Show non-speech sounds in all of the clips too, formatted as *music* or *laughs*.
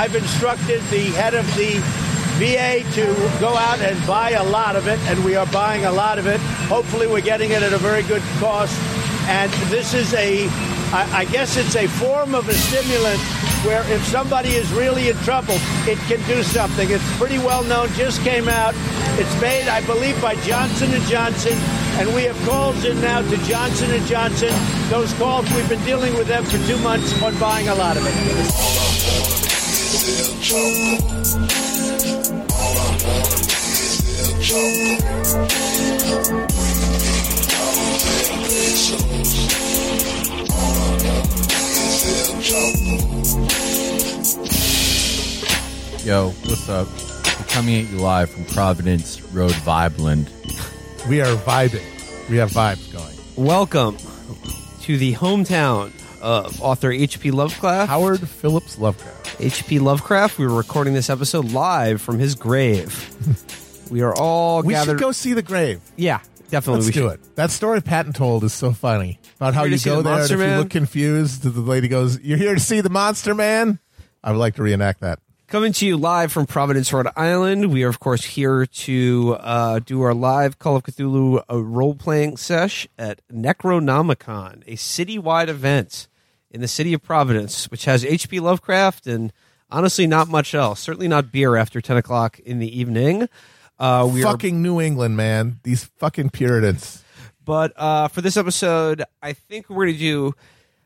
I've instructed the head of the VA to go out and buy a lot of it, and we are buying a lot of it. Hopefully, we're getting it at a very good cost. And this is a, I guess it's a form of a stimulant where if somebody is really in trouble, it can do something. It's pretty well known, just came out. It's made, I believe, by Johnson & Johnson, and we have calls in now to Johnson & Johnson. Those calls, we've been dealing with them for two months on buying a lot of it. Yo, what's up? We're coming at you live from Providence Road, Vibeland. We are vibing. We have vibes going. Welcome to the hometown of author H.P. Lovecraft. Howard Phillips Lovecraft. H.P. Lovecraft. We were recording this episode live from his grave. we are all We gathered. should go see the grave. Yeah, definitely. Let's we do should. it. That story Patton told is so funny about how Here you to see go the there and Monster if you Man? look confused, the lady goes, "You're here to see the Monster Man." I would like to reenact that. Coming to you live from Providence, Rhode Island. We are, of course, here to uh, do our live Call of Cthulhu uh, role playing sesh at Necronomicon, a citywide event in the city of Providence, which has H.P. Lovecraft and honestly not much else. Certainly not beer after 10 o'clock in the evening. Uh, we are fucking New England, man. These fucking Puritans. But uh, for this episode, I think we're going to do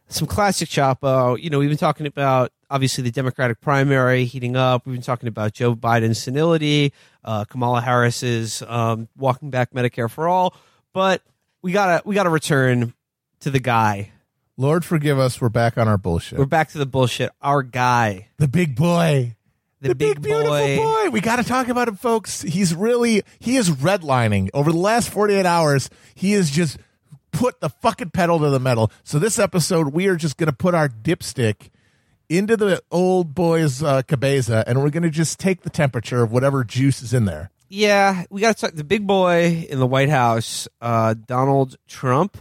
some classic Chapo. You know, we've been talking about obviously the Democratic primary heating up. We've been talking about Joe Biden's senility, uh, Kamala Harris's um, walking back Medicare for all. But we gotta we gotta return to the guy. Lord forgive us. We're back on our bullshit. We're back to the bullshit. Our guy, the big boy. the, big, beautiful boy. We got to talk about him, folks. He's really he is redlining over the last 48 hours. He has just put the fucking pedal to the metal. So this episode, we are just going to put our dipstick into the old boy's uh, cabeza, and we're going to just take the temperature of whatever juice is in there. Yeah, we got to talk. The big boy in the White House, uh, Donald Trump,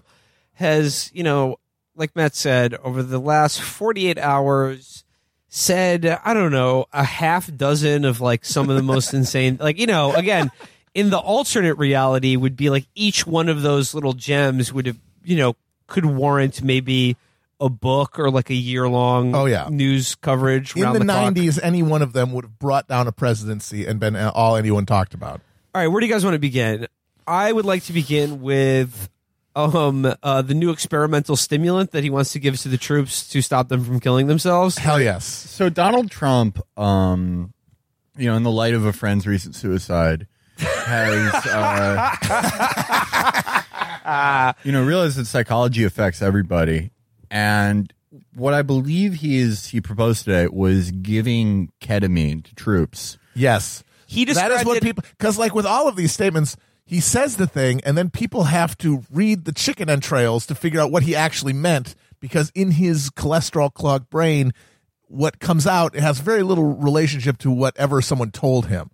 has, you know, like Matt said, over the last 48 hours, said, I don't know, a half dozen of like some of the most *laughs* insane, like, you know, again, in the alternate reality would be like each one of those little gems would have, you know, could warrant maybe a book or like a year long Oh, yeah. news coverage In the, clock. 90s, any one of them would have brought down a presidency and been all anyone talked about. All right, where do you guys want to begin? I would like to begin with um uh, the new experimental stimulant that he wants to give to the troops to stop them from killing themselves. Hell yes. So Donald Trump, um, you know, in the light of a friend's recent suicide, has uh, *laughs* you know realized that psychology affects everybody, and what I believe he is he proposed today was giving ketamine to troops. Yes. He that is what it- people because like with all of these statements he says the thing and then people have to read the chicken entrails to figure out what he actually meant because in his cholesterol clogged brain what comes out it has very little relationship to whatever someone told him.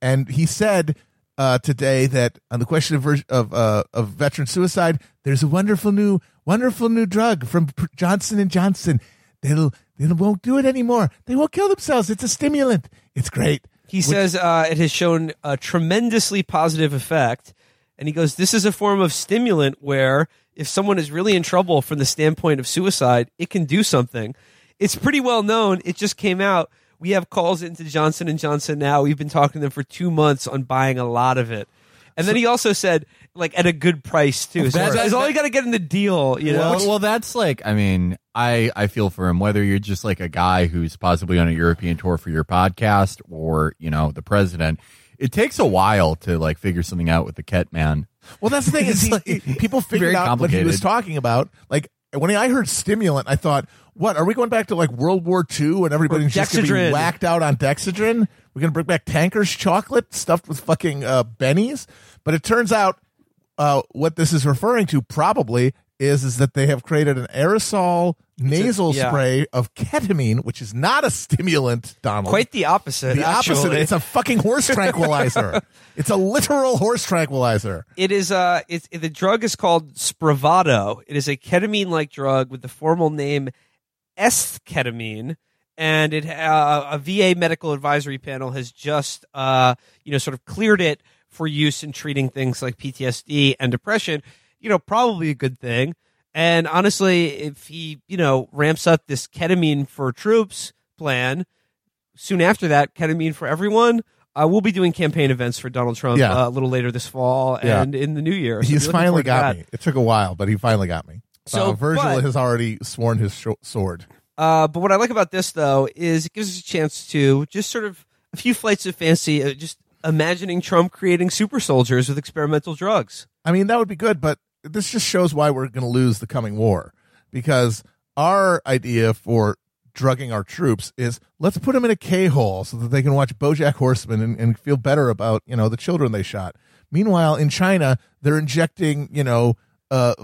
And he said uh, today that on the question of of, uh, of veteran suicide there's a wonderful new wonderful new drug from Johnson and Johnson. They'll they won't do it anymore. They won't kill themselves. It's a stimulant. It's great He says uh, it has shown a tremendously positive effect, and he goes, "This is a form of stimulant where if someone is really in trouble from the standpoint of suicide, it can do something. It's pretty well known. It just came out. We have calls into Johnson and Johnson now. We've been talking to them for two months on buying a lot of it." And then he also said, like at a good price too. So That- it's all you got to get in the deal, you know. Well, well, that's like, I mean, I I feel for him. Whether you're just like a guy who's possibly on a European tour for your podcast, or you know, the president, it takes a while to like figure something out with the Ket man. Well, that's the thing is, *laughs* he, like people figured out what he was talking about. Like when I heard stimulant, I thought, "What are we going back to like World War II and everybody's just going to be whacked out on Dexedrine? We're going to bring back Tankers chocolate stuffed with fucking uh, bennies." But it turns out uh, what this is referring to probably is is that they have created an aerosol nasal yeah. spray of ketamine, which is not a stimulant. Donald, Quite the opposite. the opposite. It's a fucking horse *laughs* tranquilizer. it's a literal horse tranquilizer. It is uh it's the drug is called Spravato. It is a ketamine like drug with the formal name esketamine and it uh, a VA medical advisory panel has just uh, you know sort of cleared it for use in treating things like PTSD and depression. You know, probably a good thing. And honestly, if he you know ramps up this ketamine for troops plan, soon after that, ketamine for everyone. Uh, we'll be doing campaign events for Donald Trump Yeah. uh, a little later this fall Yeah. and in the new year. So He's finally got me. It took a while, but he finally got me. So, So Virgil but- has already sworn his sho- sword. Uh, but what I like about this though is it gives us a chance to just sort of a few flights of fancy, uh, just imagining Trump creating super soldiers with experimental drugs. I mean, that would be good, but this just shows why we're going to lose the coming war. Because our idea for drugging our troops is let's put them in a K hole so that they can watch Bojack Horseman and, and feel better about you know the children they shot. Meanwhile, in China, they're injecting you know uh,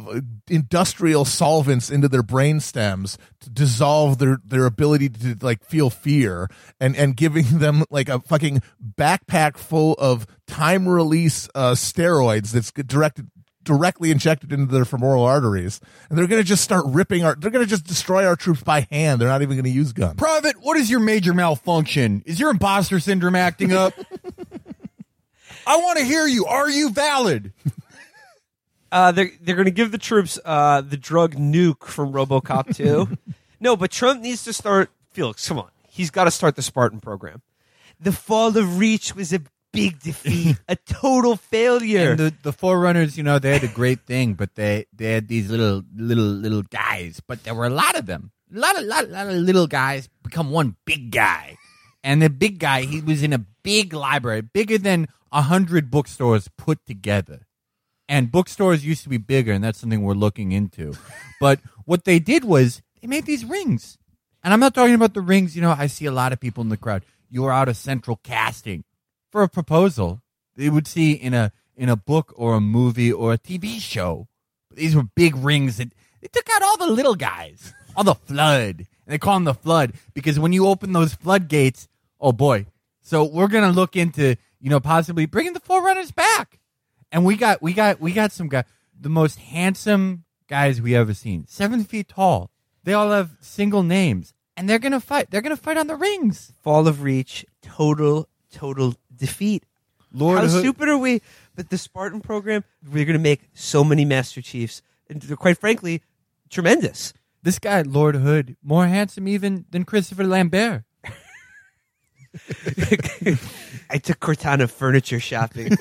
industrial solvents into their brain stems to dissolve their their ability to like feel fear and and giving *laughs* them like a fucking backpack full of time release uh, steroids that's directed directly injected into their femoral arteries and they're going to just start ripping our they're going to just destroy our troops by hand they're not even going to use guns Private, what is your major malfunction? Is your imposter syndrome acting up? *laughs* I want to hear you. Are you valid? Uh, they're they're going to give the troops uh, the drug nuke from RoboCop 2. *laughs* no, but Trump needs to start. Felix, come on, he's got to start the Spartan program. The fall of Reach was a big defeat, *laughs* a total failure. And the the forerunners, you know, they had a great thing, but they they had these little little little guys, but there were a lot of them, a lot of lot, lot of little guys become one big guy, and the big guy he was in a big library, bigger than a hundred bookstores put together. And bookstores used to be bigger, and that's something we're looking into. but what they did was they made these rings. And I'm not talking about the rings, you know, I see a lot of people in the crowd. You are out of central casting for a proposal they would see in a in a book or a movie or a TV show. These were big rings that they took out all the little guys, all the flood. And they call them the flood because when you open those floodgates, oh boy. So we're gonna look into you know possibly bringing the forerunners back, and we got we got we got some guy the most handsome guys we ever seen, seven feet tall. They all have single names, and they're gonna fight. They're gonna fight on the rings. fall of Reach, total total defeat. Lord How Hood- stupid are we? But the Spartan program, we're going to make so many Master Chiefs, and they're quite frankly, tremendous. This guy, Lord Hood, more handsome even than Christopher Lambert. *laughs* I took Cortana furniture shopping. *laughs*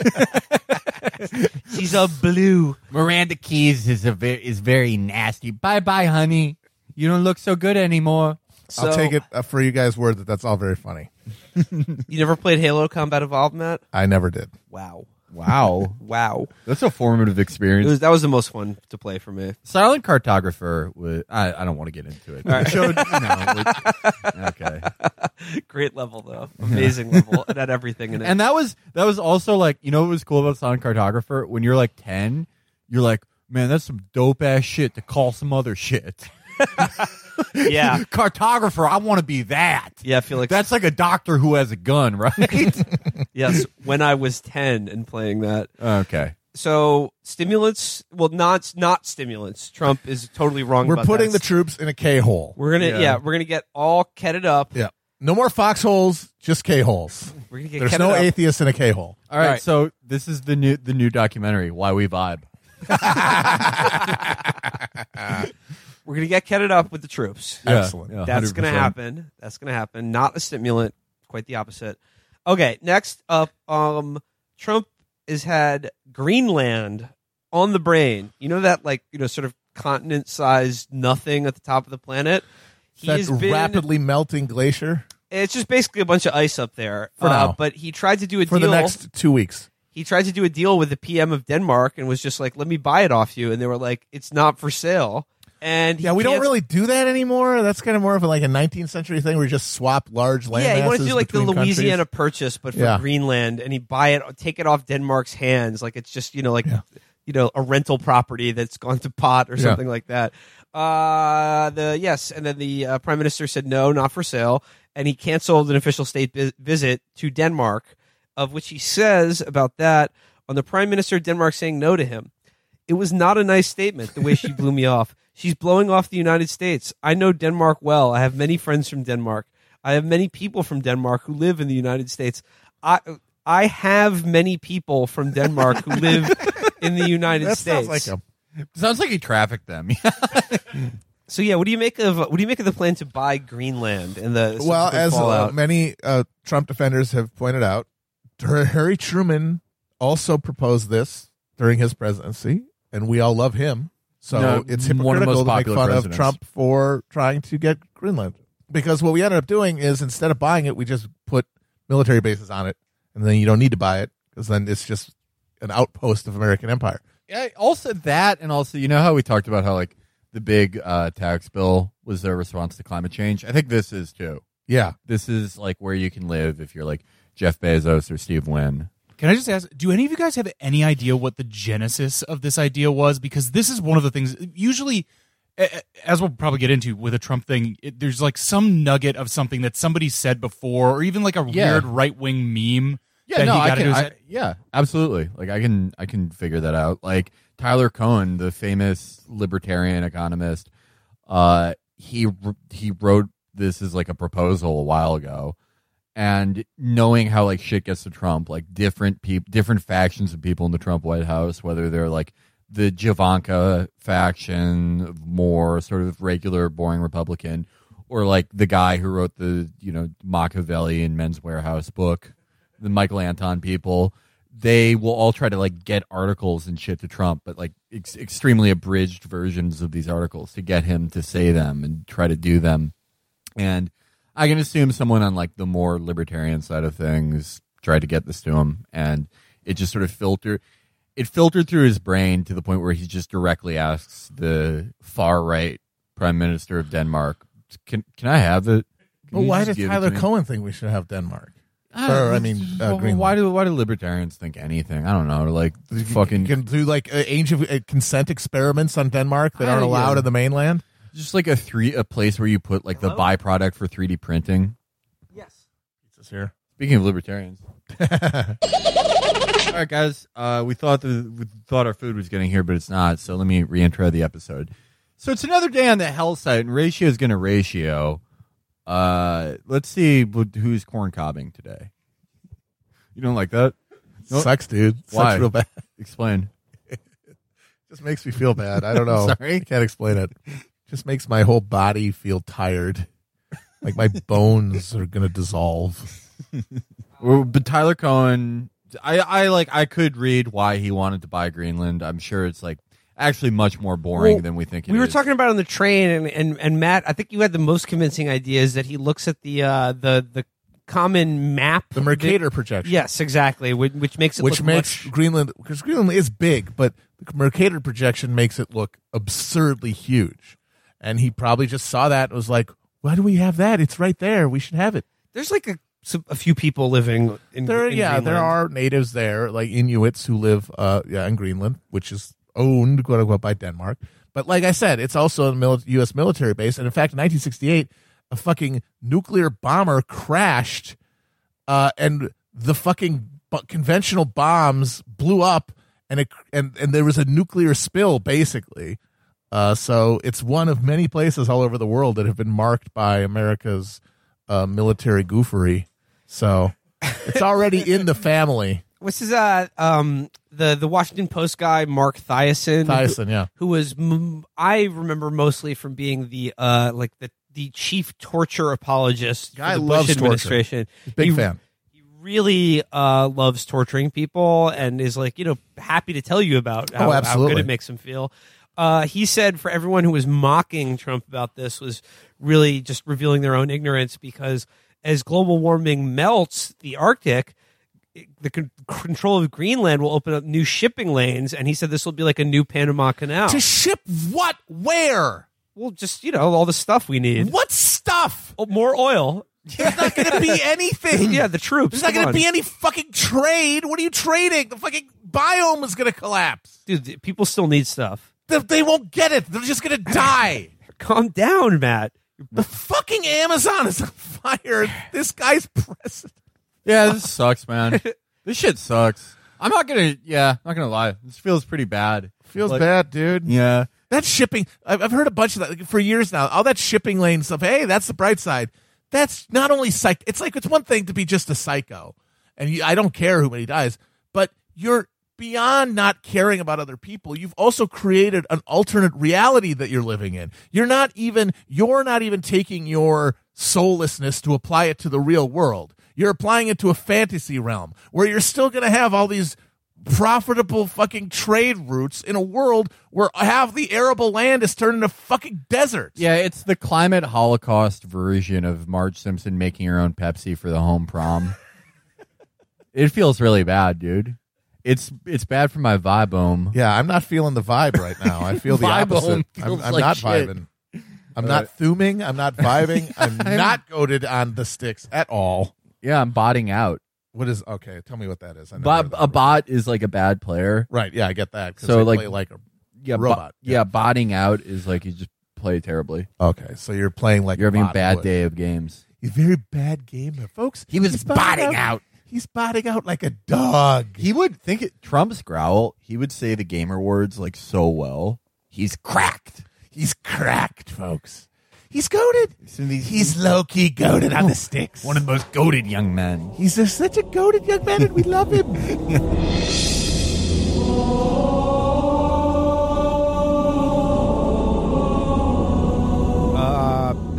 She's all blue. Miranda Keyes is a very is very nasty. Bye bye, honey. You don't look so good anymore. i'll take it uh, for you guys word that that's all very funny *laughs* You never played Halo Combat Evolved, Matt? i never did Wow. Wow, Wow. that's a formative It experience. was, that was the most fun to play for me. Silent Cartographer was. I, I don't want to get into it. It showed, it- okay. *laughs* Great level, though. Amazing level. *laughs* It had everything in it. And that was that was also like you know what was cool about Silent Cartographer when you're like ten, you're like, man, that's some dope ass shit to call some other shit. *laughs* yeah. Cartographer, I want to be that. Yeah, I feel like That's like a doctor who has a gun, right? *laughs* yes. When I was ten and playing that, okay. so stimulants. Well, not not stimulants. Trump is totally wrong. we're about putting that. the troops in a k-hole We're gonna Yeah. yeah. we're gonna get all ketted up. yeah no more foxholes just k-holes We're gonna get there's no up. atheists in a k-hole All right, All right. so this is the new the new documentary, Why We Vibe. *laughs* We're gonna get ketted up with the troops. Excellent. Yeah, That's gonna happen. That's gonna happen. Not a stimulant. Quite the opposite. Okay, next up, um, Trump has had Greenland on the brain. You know that like you know sort of continent-sized nothing at the top of the planet. He that has been. rapidly melting glacier It's just basically a bunch of ice up there. For Uh, now. but he tried to do a for deal. the next two weeks he tried to do a deal with the PM of Denmark and was just like, "Let me buy it off you," and they were like, "It's not for sale." And yeah we don't really do that anymore that's kind of more of like a 19th century thing where you just swap large land Yeah, he wanted to do like the between countries. Louisiana Purchase, but for Yeah. Greenland, and he buy it, take it off Denmark's hands, like it's just you know like Yeah. you know a rental property that's gone to pot or Yeah. something like that. Uh, the yes, and then the uh, prime minister said no, not for sale, and he canceled an official state vi- visit to Denmark, of which he says about that on the prime minister of Denmark saying no to him. It was not a nice statement the way she blew me *laughs* off. She's blowing off the United States. I know Denmark well. I have many friends from Denmark. I have many people from Denmark who live in the United States. I I have many people from Denmark who live *laughs* in the United That States. sounds like him. Sounds like he trafficked them. *laughs* So yeah, what do you make of what do you make of the plan to buy Greenland and the Well, as uh, many uh, Trump defenders have pointed out, Harry Truman also proposed this during his presidency, and we all love him. So No, it's one of the hypocritical most to make fun presidents. of Trump for trying to get Greenland. Because what we ended up doing is instead of buying it, we just put military bases on it, and then you don't need to buy it because then it's just an outpost of American empire. Yeah, also that, and also you know how we talked about how like the big uh, tax bill was their response to climate change. I think this is too. Yeah, This is like where you can live if you're like Jeff Bezos or Steve Wynn. Can I just ask, do any of you guys have any idea what the genesis of this idea was? Because this is one of the things, usually, as we'll probably get into with a Trump thing, it, there's like some nugget of something that somebody said before, or even like a Yeah. weird right wing meme Yeah, no, I can, I- yeah, absolutely. Like I can, I can figure that out. Like Tyler Cowen, the famous libertarian economist, uh, he he wrote this as like a proposal a while ago, and knowing how like shit gets to Trump, like different people, different factions of people in the Trump White House, whether they're like the Javanka faction, more sort of regular, boring Republican, or like the guy who wrote the you know Machiavelli and Men's Wearhouse book, the Michael Anton people. They will all try to like get articles and shit to Trump, but like ex- extremely abridged versions of these articles to get him to say them and try to do them. And I can assume someone on like the more libertarian side of things tried to get this to him, and it just sort of filtered. It filtered through his brain to the point where he just directly asks the far right prime minister of Denmark, "Can can I have it?" Can but why does Tyler? Cowen think we should have Denmark? I Or, I mean, uh, why do why do libertarians think anything? I don't know. Like fucking can do like uh, age of uh, consent experiments on Denmark that aren't allowed in the mainland. Just like a three a place where you put like the Hello? byproduct for 3D printing. yes. It's here. Speaking of libertarians. *laughs* All right, guys. Uh, we thought the we thought our food was getting here, but it's not. So let me reintro the episode. So it's another day on the hell site, and ratio is going to ratio. Uh, let's see wh- who's corn cobbing today. You don't like that? Nope. Sucks, dude. Sucks Why? real bad. Explain. *laughs* Just makes me feel bad. I don't know. *laughs* Sorry? I can't explain it. Just makes my whole body feel tired. Like my *laughs* bones are gonna dissolve. *laughs* Well, but Tyler Cowen, I, I like. I could read why he wanted to buy Greenland. I'm sure it's like actually much more boring Well, than we think. it we were is. talking about it on the train, and, and and Matt, I think you had the most convincing idea is that he looks at the uh, the the common map, The Mercator projection. Yes, exactly, which, which makes it Which look makes much- Greenland because Greenland is big, but the Mercator projection makes it look absurdly huge. And he probably just saw that and was like, Why do we have that? It's right there. We should have it. there's like a some- a few people living in There, in yeah, there are natives there, like Inuits who live, uh, yeah, in Greenland, which is owned, quote unquote, by Denmark. But like I said, it's also a mili- U.S. military base, and in fact, in 1968, a fucking nuclear bomber crashed, uh, and the fucking bu- conventional bombs blew up, and it and and there was a nuclear spill, basically. Uh, so it's one of many places all over the world that have been marked by America's uh, military goofery. So it's already in the family. *laughs* What's his uh um the the Washington Post guy Marc Thiessen Tyson, yeah. who was m- I remember mostly from being the uh like the the chief torture apologist Guy for the loves Bush torture. Big He- fan. He really uh loves torturing people and is like you know happy to tell you about how, Oh, how good it makes him feel. Uh, he said for everyone who was mocking Trump about this was really just revealing their own ignorance because as global warming melts the Arctic, the con- control of Greenland will open up new shipping lanes, and he said this will be like a new Panama Canal. To ship what? Where? well, just you know all the stuff we need. What stuff? Oh, more oil. There's not going to be *laughs* anything. Yeah, the troops. There's not going to be any fucking trade. What are you trading? The fucking biome is going to collapse. dude. People still need stuff. They, they won't get it. They're just going *laughs* to die. Calm down, Matt. the fucking Amazon is on fire. This guy's president. Yeah, this sucks, man. *laughs* this shit sucks. I'm not gonna. Yeah, I'm not gonna lie. This feels pretty bad. Feels Like- bad, dude. Yeah. That shipping, I've, I've heard a bunch of that like, for years now. All that shipping lane stuff. Hey, that's the bright side. that's not only psych. It's like it's one thing to be just a psycho, and you, I don't care who many dies, but you're beyond not caring about other people. You've also created an alternate reality that you're living in. You're not even you're not even taking your soullessness to apply it to the real world. You're applying it to a fantasy realm where you're still going to have all these profitable fucking trade routes in a world where half the arable land is turned into fucking deserts. Yeah, it's the climate holocaust version of Marge Simpson making her own Pepsi for the home prom. *laughs* it feels really bad, dude. It's it's bad for my vibome. Yeah, I'm not feeling the vibe right now. I feel the *laughs* Vibe opposite. I'm, feels I'm like not shit. vibing. I'm not thuming. I'm not vibing. *laughs* I'm not goaded on the sticks at all. Yeah, I'm botting out. What is okay? Tell me what that is. I never Bot, heard that a word. bot is like a bad player. Right? Yeah, I get that. 'cause So, they like- play like a Yeah, bo- Robot, yeah. yeah. botting out is like you just play terribly. okay. So you're playing like You're having a bot bad would. day of games. He's a very bad gamer, folks. He was He's botting out. He's botting out like a dog. He would think it Trump's growl. He would say the gamer words like so well. He's cracked. He's cracked, folks. He's goaded. He's low key goaded on the sticks. one of the most goaded young men. He's just such a goaded young man, and we love him. *laughs*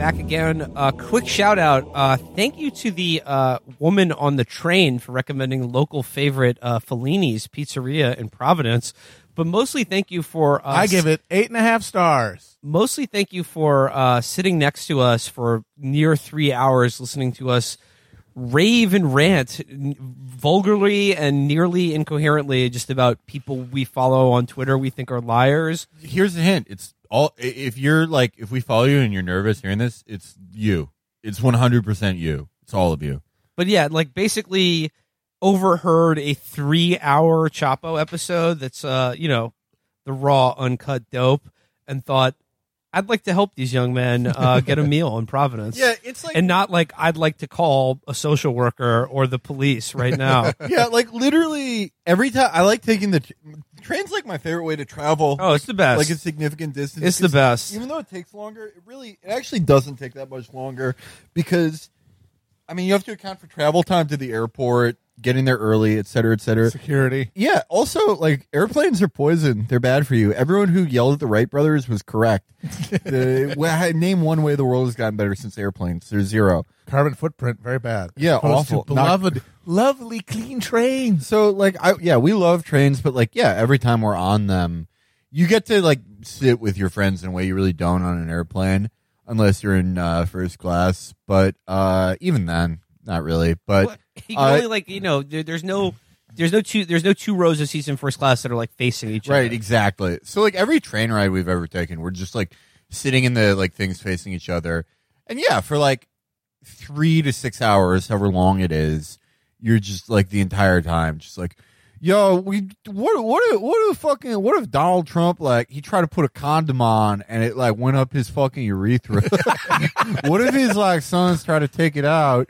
back again. Uh, quick shout out. Uh, thank you to the uh, woman on the train for recommending local favorite uh, Fellini's Pizzeria in Providence. But mostly thank you for. Uh, I give it eight and a half stars. Mostly thank you for uh, sitting next to us for near three hours, listening to us rave and rant n- vulgarly and nearly incoherently just about people we follow on Twitter we think are liars. Here's a hint. It's all if you're like if we follow you and you're nervous hearing this, it's you. It's 100% you. It's all of you. But yeah, like basically overheard a three hour Chapo episode that's uh, you know, the raw uncut dope and thought I'd like to help these young men uh, get a *laughs* meal in Providence. Yeah, it's like And not like I'd like to call a social worker or the police right now. *laughs* yeah, like literally every time I like taking the train's like my favorite way to travel. oh, it's the best. like a significant distance. It's the best. Even though it takes longer, it really it actually doesn't take that much longer because I mean you have to account for travel time to the airport, getting there early, et cetera, et cetera. Security. Yeah. Also, like airplanes are poison. They're bad for you. Everyone who yelled at the Wright brothers was correct. *laughs* the, well, name one way the world has gotten better since airplanes. There's zero. Carbon footprint, very bad. Yeah, awful. Not- beloved, lovely, clean trains. So like I yeah, we love trains, but like yeah, every time we're on them, you get to like sit with your friends in a way you really don't on an airplane unless you're in uh, first class. But uh, even then, not really. But What? you uh, only like you know there, there's no there's no two there's no two rows of seats in first class that are like facing each right, other. Right, exactly. So like every train ride we've ever taken, we're just like sitting in the like things facing each other, and yeah, for like three to six hours, however long it is, you're just like the entire time, just like, yo, we what what if, what if fucking what if Donald Trump like he tried to put a condom on and it like went up his fucking urethra? *laughs* what if his like sons try to take it out?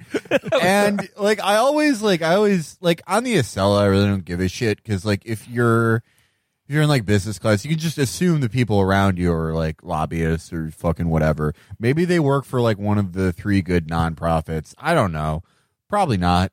And like I always like I always like on the Acela, I really don't give a shit because like if you're if you're in like business class, you can just assume the people around you are like lobbyists or fucking whatever. Maybe they work for like one of the three good nonprofits. I don't know. Probably not.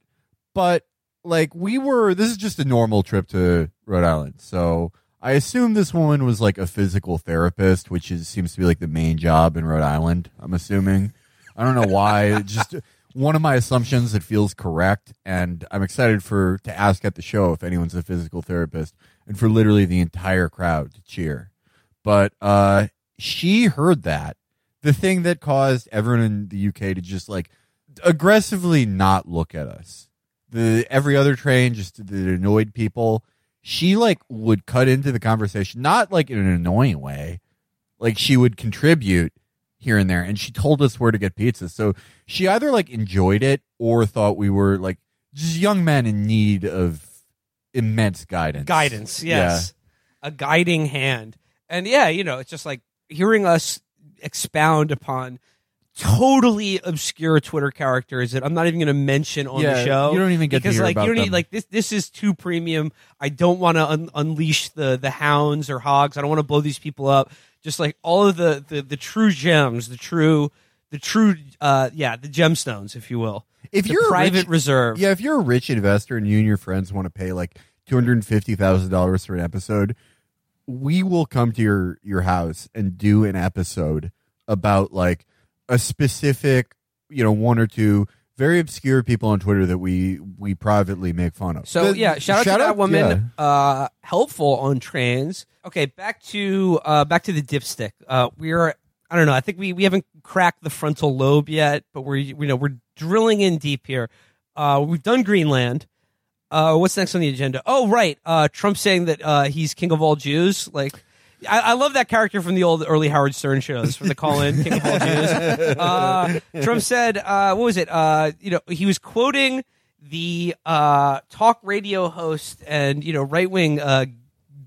But like we were this is just a normal trip to Rhode Island. So I assume this woman was like a physical therapist, which is seems to be like the main job in Rhode Island, I'm assuming. I don't know why. just one of my assumptions that feels correct and I'm excited for to ask at the show if anyone's a physical therapist and for literally the entire crowd to cheer. But uh she heard that. The thing that caused everyone in the UK to just like aggressively not look at us. The every other train just that annoyed people. She like would cut into the conversation, not like in an annoying way. Like she would contribute here and there, and she told us where to get pizza. So she either like enjoyed it or thought we were like just young men in need of immense guidance. guidance yes a guiding hand and yeah you know it's just like hearing us expound upon totally obscure twitter characters that i'm not even going to mention on Yeah, the show you don't even get to because like you don't need like this this is too premium i don't want to un- unleash the the hounds or hogs i don't want to blow these people up just like all of the, the the true gems the true the true, uh, yeah, the gemstones, if you will. If The you're a private rich- reserve. Yeah, if you're a rich investor and you and your friends want to pay like two hundred and fifty thousand dollars for an episode, we will come to your your house and do an episode about like a specific, you know, one or two very obscure people on Twitter that we we privately make fun of. So The- yeah, shout out to that woman. yeah. Uh, helpful on trans. Okay, back to uh, back to the dipstick. Uh, we're I don't know. I think we, we haven't cracked the frontal lobe yet, but we're you know we're drilling in deep here. Uh, we've done Greenland. Uh, what's next on the agenda? Oh, right. Uh, Trump saying that uh, he's king of all Jews. Like, I, I love that character from the old early Howard Stern shows from the call in King of all Jews. *laughs* Uh, Trump said, uh, what was it? Uh, you know, he was quoting the uh, talk radio host and you know right wing uh,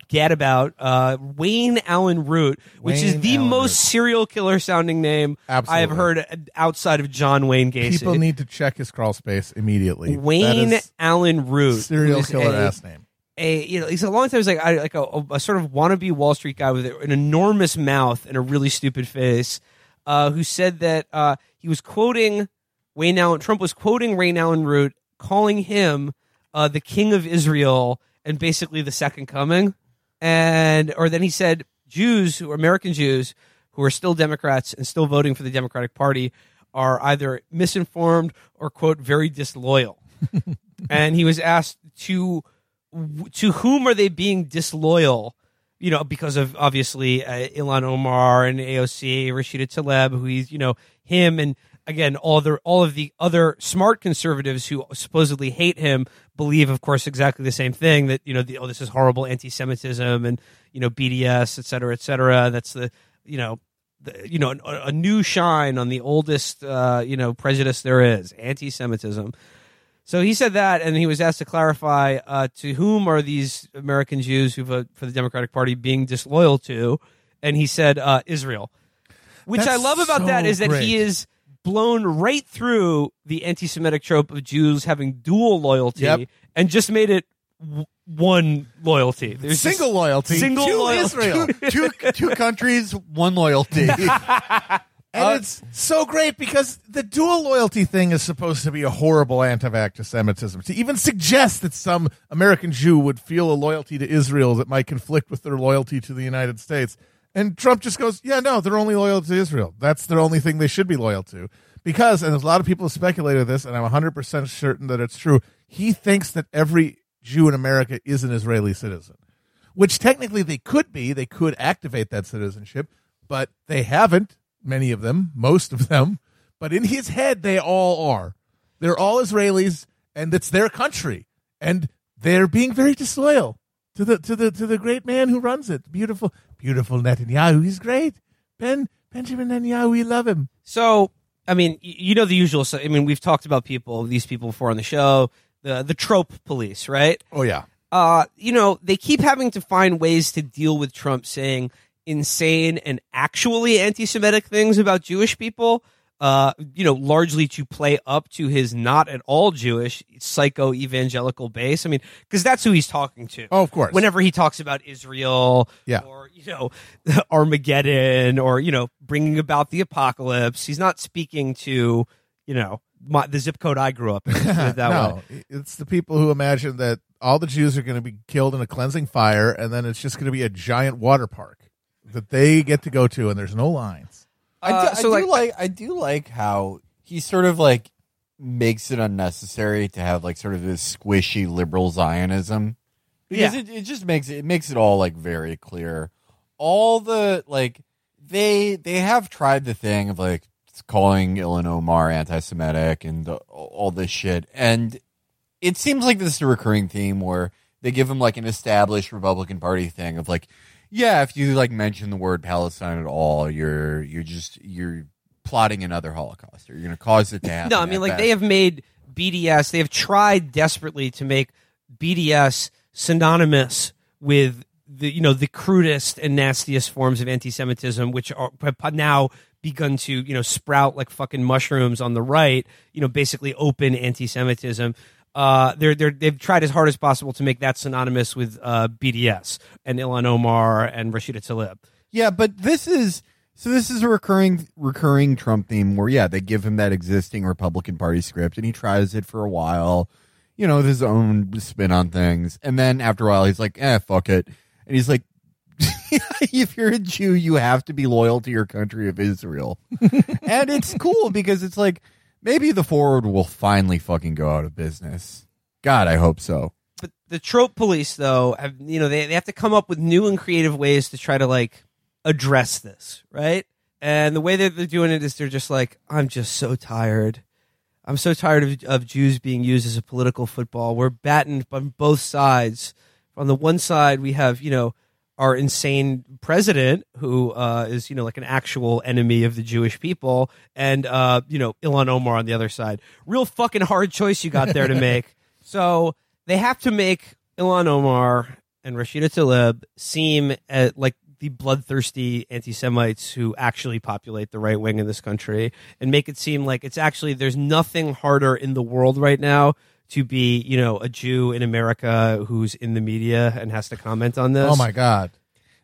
gadabout uh, Wayne Allen Root, which is the Allen most Root. serial killer sounding name I have heard outside of John Wayne Gacy. People need to check his crawl space immediately. Wayne Allen Root, serial killer ass name. A you know he's a long time he's like I, like a, a sort of wannabe Wall Street guy with an enormous mouth and a really stupid face, uh, who said that uh, he was quoting Wayne Allen Trump was quoting Wayne Allen Root, calling him uh, the king of Israel and basically the second coming, and or then he said Jews who American Jews who are still Democrats and still voting for the Democratic Party are either misinformed or quote very disloyal. *laughs* And he was asked to to whom are they being disloyal? You know because of obviously uh, Ilhan Omar and AOC Rashida Tlaib who he's you know him and again all the all of the other smart conservatives who supposedly hate him believe of course exactly the same thing that you know the, oh this is horrible anti-semitism and you know BDS et cetera et cetera. That's the you know the, you know a, a new shine on the oldest uh, you know prejudice there is anti-Semitism so he said that, and he was asked to clarify uh, to whom are these American Jews who vote for the Democratic Party being disloyal to, and he said uh, Israel. Which I love about that so is that he is blown right through the anti-Semitic trope of Jews having dual loyalty, Yep. and just made it w- one loyalty. There's Single loyalty single to loyalty. Israel. two two countries, one loyalty. *laughs* And Uh, it's so great because the dual loyalty thing is supposed to be a horrible anti-Semitism. To even suggest that some American Jew would feel a loyalty to Israel that might conflict with their loyalty to the United States. And Trump just goes, yeah, no, they're only loyal to Israel. That's the only thing they should be loyal to. Because, and there's a lot of people have speculated this, and I'm 100% certain that it's true, he thinks that every Jew in America is an Israeli citizen which technically they could be. They could activate that citizenship, but they haven't. Many of them, most of them. But in his head, they all are. They're all Israelis, and it's their country, and they're being very disloyal to the to the to the great man who runs it. Beautiful, beautiful Netanyahu. He's great. Ben Benjamin Netanyahu. We love him. So, I mean, you know the usual. So, I mean, we've talked about people, these people before on the show, the the trope police, right? Oh yeah. uh, you know, they keep having to find ways to deal with Trump saying insane and actually anti-Semitic things about Jewish people. Uh, you know, largely to play up to his not at all Jewish psycho evangelical base. I mean, because that's who he's talking to. Oh, of course. Whenever he talks about Israel, Yeah. or you know, *laughs* Armageddon, or you know, bringing about the apocalypse, he's not speaking to you know my, the zip code I grew up in. that *laughs* way. no, it's the people who imagine that all the Jews are going to be killed in a cleansing fire, and then it's just going to be a giant water park that they get to go to, and there's no lines. I do, Uh, I do like- like, I do like how he sort of like makes it unnecessary to have like sort of this squishy liberal Zionism because Yeah. it, it just makes it, it makes it all like very clear. All the like they they have tried the thing of like calling Ilhan Omar anti-Semitic and the, all this shit, and it seems like this is a recurring theme where they give him like an established Republican Party thing of like, yeah, if you like mention the word Palestine at all, you're you're just you're plotting another Holocaust or you're going to cause it to happen. No, I mean, like best. they have made BDS. They have tried desperately to make BDS synonymous with the you know the crudest and nastiest forms of anti-Semitism, which are have now begun to you know sprout like fucking mushrooms on the right. You know, basically open anti-Semitism. Uh, they're they're they've tried as hard as possible to make that synonymous with uh, BDS and Ilhan Omar and Rashida Tlaib. Yeah, but this is So this is a recurring recurring Trump theme where yeah, they give him that existing Republican Party script and he tries it for a while, you know, with his own spin on things. And then after a while he's like, "Eh, fuck it." And he's like *laughs* if you're a Jew, you have to be loyal to your country of Israel. *laughs* and it's cool because it's like maybe the forward will finally fucking go out of business. God, I hope so. But the trope police, though, have, you know, they, they have to come up with new and creative ways to try to like address this, right? And the way that they're doing it is they're just like, I'm just so tired. I'm so tired of, of Jews being used as a political football. We're battened on both sides. On the one side, we have, you know, our insane president who uh, is, you know, like an actual enemy of the Jewish people, and uh, you know, Ilhan Omar on the other side. Real fucking hard choice you got there to make. *laughs* so they have to make Ilhan Omar and Rashida Tlaib seem uh, like the bloodthirsty anti-Semites who actually populate the right wing in this country, and make it seem like it's actually there's nothing harder in the world right now to be, you know, a Jew in America who's in the media and has to comment on this. Oh my god,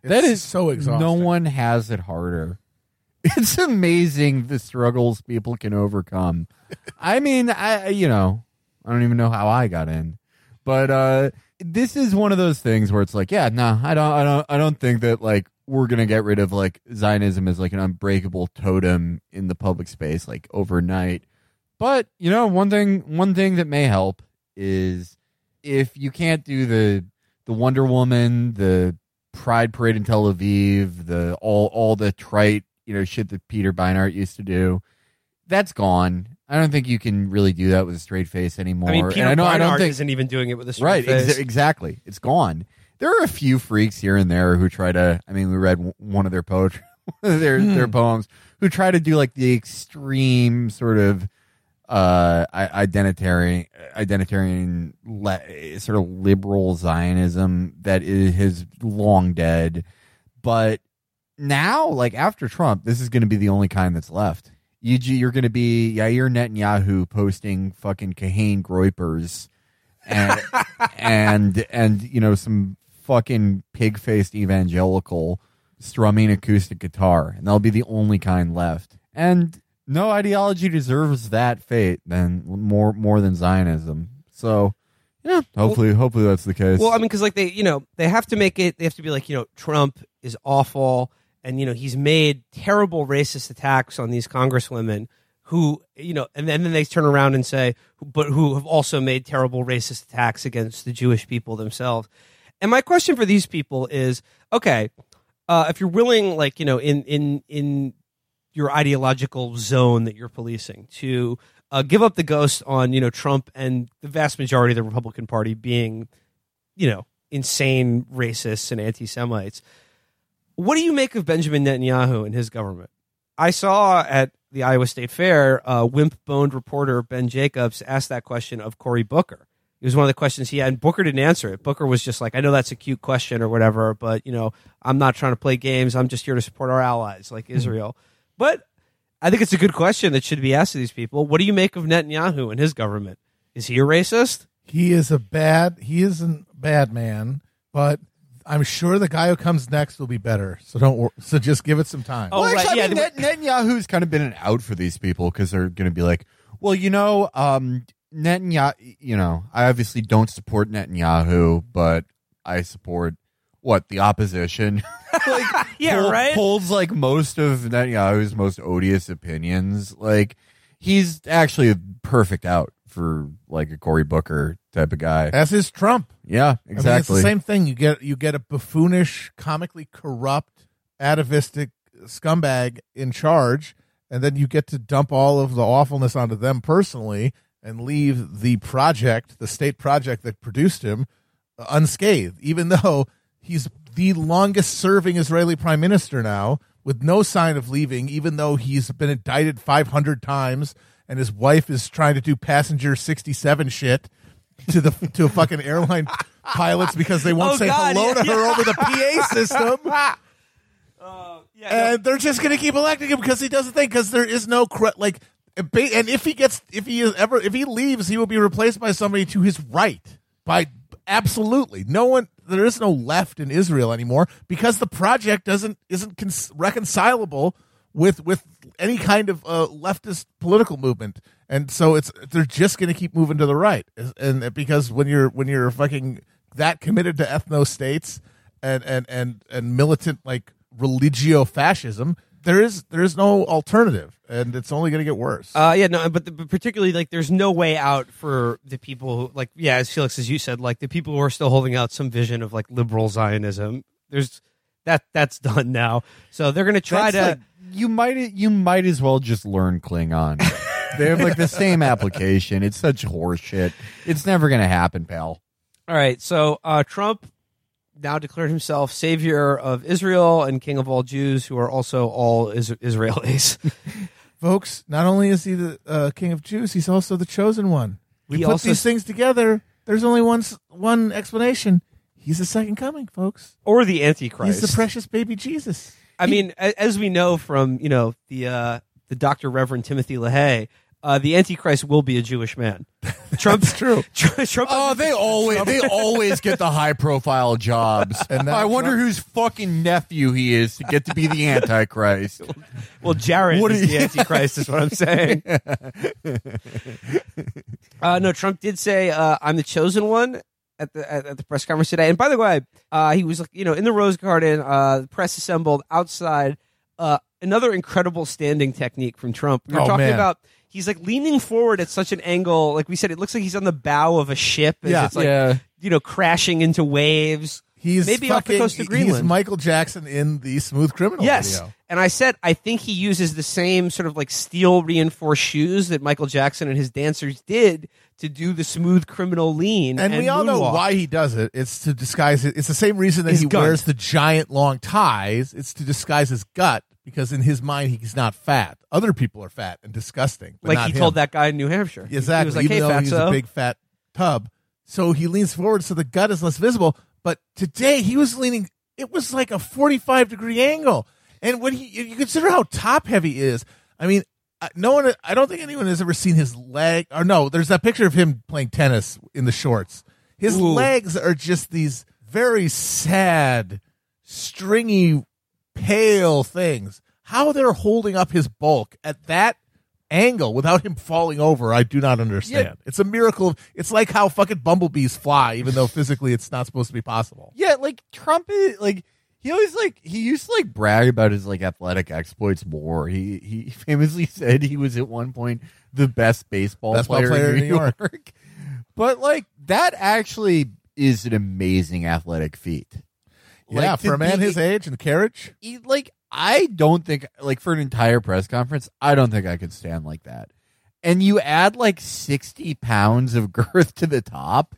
that It's is so exhausting. No one has it harder. *laughs* It's amazing the struggles people can overcome. I mean, I you know, I don't even know how I got in. But uh this is one of those things where it's like, yeah, no, I don't I don't I don't think that like we're going to get rid of like Zionism as like an unbreakable totem in the public space like overnight. But, you know, one thing one thing that may help is if you can't do the the Wonder Woman, the Pride Parade in Tel Aviv, the all all the trite, you know, shit that Peter Beinart used to do, that's gone. I don't think you can really do that with a straight face anymore. I mean, Peter and I know I Beinart don't think isn't even doing it with a straight right face. exa- exactly. It's gone. There are a few freaks here and there who try to. I mean, we read w- one of their poetry, *laughs* their their hmm. poems, who try to do like the extreme sort of uh identitarian identitarian le- sort of liberal zionism that is his long dead. But now like after trump this is going to be the only kind that's left. You you're going to be Yair Netanyahu posting fucking Kahane Groypers and *laughs* and and you know some fucking pig-faced evangelical strumming acoustic guitar and that'll be the only kind left. And no ideology deserves that fate than more more than Zionism. So, yeah, hopefully, hopefully that's the case. Well, I mean, because like they, you know, they have to make it. They have to be like, you know, Trump is awful, and you know, he's made terrible racist attacks on these congresswomen who, you know, and then, then they turn around and say, but who have also made terrible racist attacks against the Jewish people themselves. And my question for these people is, okay, uh, if you're willing, like, you know, in in in your ideological zone that you're policing to uh, give up the ghost on you know Trump and the vast majority of the Republican Party being you know insane racists and anti-Semites. What do you make of Benjamin Netanyahu and his government? I saw at the Iowa State Fair, uh, wimp-boned reporter Ben Jacobs asked that question of Cory Booker. It was one of the questions he had, and Booker didn't answer it. Booker was just like, "I know that's a cute question or whatever, but you know, I'm not trying to play games. I'm just here to support our allies, like Israel." But I think it's a good question that should be asked to these people. What do you make of Netanyahu and his government? Is he a racist? He is a bad. He isn't a bad man, but I'm sure the guy who comes next will be better. So don't. wor- So just give it some time. Oh, well, right, actually, yeah, I mean, they- Net- Netanyahu's kind of been an out for these people because they're going to be like, well, you know, um, Netanyahu. You know, I obviously don't support Netanyahu, but I support what the opposition. *laughs* like, *laughs* Yeah, hol- right? Holds like most of Netanyahu's most odious opinions. Like, he's actually a perfect out for like a Cory Booker type of guy. As is Trump. Yeah, I mean, it's exactly. the same thing. You get you get a buffoonish, comically corrupt, atavistic scumbag in charge, and then you get to dump all of the awfulness onto them personally and leave the project, the state project that produced him, uh, unscathed. Even though he's the longest serving Israeli prime minister now, with no sign of leaving, even though he's been indicted five hundred times and his wife is trying to do passenger sixty seven shit to the to fucking airline *laughs* pilots because they won't Oh, say God, hello yeah, to her yeah. over the PA system. *laughs* Uh, yeah, and they're just going to keep electing him because he does the thing because there is no cre- like and if he gets if he is ever if he leaves he will be replaced by somebody to his right by absolutely no one there is no left in Israel anymore because the project doesn't isn't reconcilable with with any kind of uh, leftist political movement, and so it's they're just going to keep moving to the right, and because when you're when you're fucking that committed to ethno states and and and and militant like religio fascism, there is there is no alternative, and it's only going to get worse. Uh, yeah, no, but, the, but particularly like there's no way out for the people who like yeah, as Felix as you said, like the people who are still holding out some vision of like liberal Zionism. There's that that's *laughs* done now, so they're going to try That's to. like- you might you might as well just learn Klingon. *laughs* they have like the same application. It's such horseshit. It's never gonna happen, pal. All right, so uh, Trump now declared himself savior of Israel and king of all Jews, who are also all is- Israelis. *laughs* Folks, not only is he the uh, king of Jews, he's also the chosen one. We He put also- these things together. There's only one s- one explanation. He's the second coming, folks. or the Antichrist. He's the precious baby Jesus. I mean, a- as we know from you know the uh, the Doctor Reverend Timothy LaHaye, uh, the Antichrist will be a Jewish man. *laughs* Trump's true. *laughs* Trump. Oh, they always they *laughs* always get the high profile jobs. And now I wonder Trump- whose fucking nephew he is to get to be the Antichrist. well, Jared What is are the Antichrist, is what I'm saying. uh, no, Trump did say, uh, "I'm the chosen one." At the at, at the press conference today, and by the way, uh, he was you know in the Rose Garden. Uh, the press assembled outside. Uh, another incredible standing technique from Trump. We were Oh, talking man. about he's like leaning forward at such an angle, like we said, it looks like he's on the bow of a ship. as Yeah. it's like Yeah. you know crashing into waves. He's Maybe off the fucking, coast of He's Greenland. Michael Jackson in the Smooth Criminal Yes. video. And I said, I think he uses the same sort of like steel reinforced shoes that Michael Jackson and his dancers did to do the smooth criminal lean. And, we all know moonwalk. why he does it. It's to disguise it. It's the same reason that His he gut. wears the giant long ties. It's to disguise his gut because in his mind he's not fat. Other people are fat and disgusting. But Like he him. told that guy in New Hampshire. Exactly. He was like, Even hey, though he's a big fat tub. So he leans forward so the gut is less visible. But today he was leaning, it was like a 45 degree angle. And when he, you consider how top heavy he is, I mean, no one, I don't think anyone has ever seen his leg. Or no, there's that picture of him playing tennis in the shorts. His Ooh. legs are just these very sad, stringy, pale things. How they're holding up his bulk at that angle without him falling over, I do not understand. It's a miracle. It's like how fucking bumblebees fly, even though physically it's not supposed to be possible. Yeah, like Trump is like he always like he used to like brag about his like athletic exploits more. He he *laughs* famously said he was at one point the best baseball, Best player, player in New York. York. *laughs* But like that actually is an amazing athletic feat. Yeah, Like, for a man be- his age and carriage. he- like I don't think like for an entire press conference, I don't think I could stand like that. And you add like sixty pounds of *laughs* girth to the top,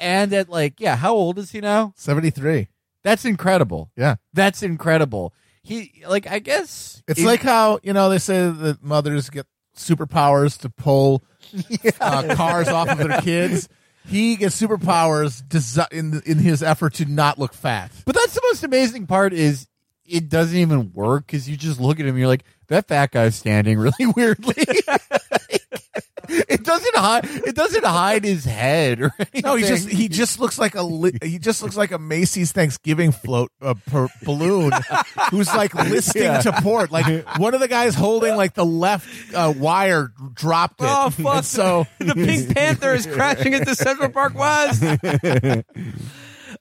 and at like yeah, how old is he now? 73. That's incredible. Yeah. That's incredible. He like I guess It's it- like how, you know, they say that mothers get superpowers to pull *laughs* uh, cars off of their kids. He gets superpowers desi- in in his effort to not look fat. But that's the most amazing part is it doesn't even work because you just look at him and you're like, that fat guy's standing really *laughs* weirdly. *laughs* it doesn't hide it doesn't hide his head or anything. No, he just he just looks like a li- he just looks like a Macy's Thanksgiving float uh, per balloon *laughs* who's like listing Yeah. to port. Like one of the guys holding like the left uh, wire dropped it. Oh fuck! And so the Pink Panther is crashing into Central Park West. *laughs*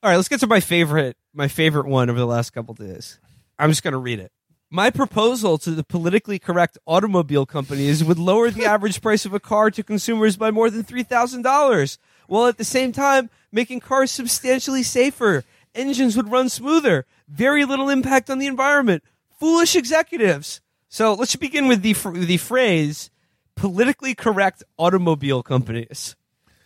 All right, let's get to my favorite, my favorite one over the last couple days. I'm just going to read it. My proposal to the politically correct automobile companies would lower the average price of a car to consumers by more than three thousand dollars, while at the same time making cars substantially safer. Engines would run smoother. Very little impact on the environment. Foolish executives. So let's begin with the fr- the phrase politically correct automobile companies.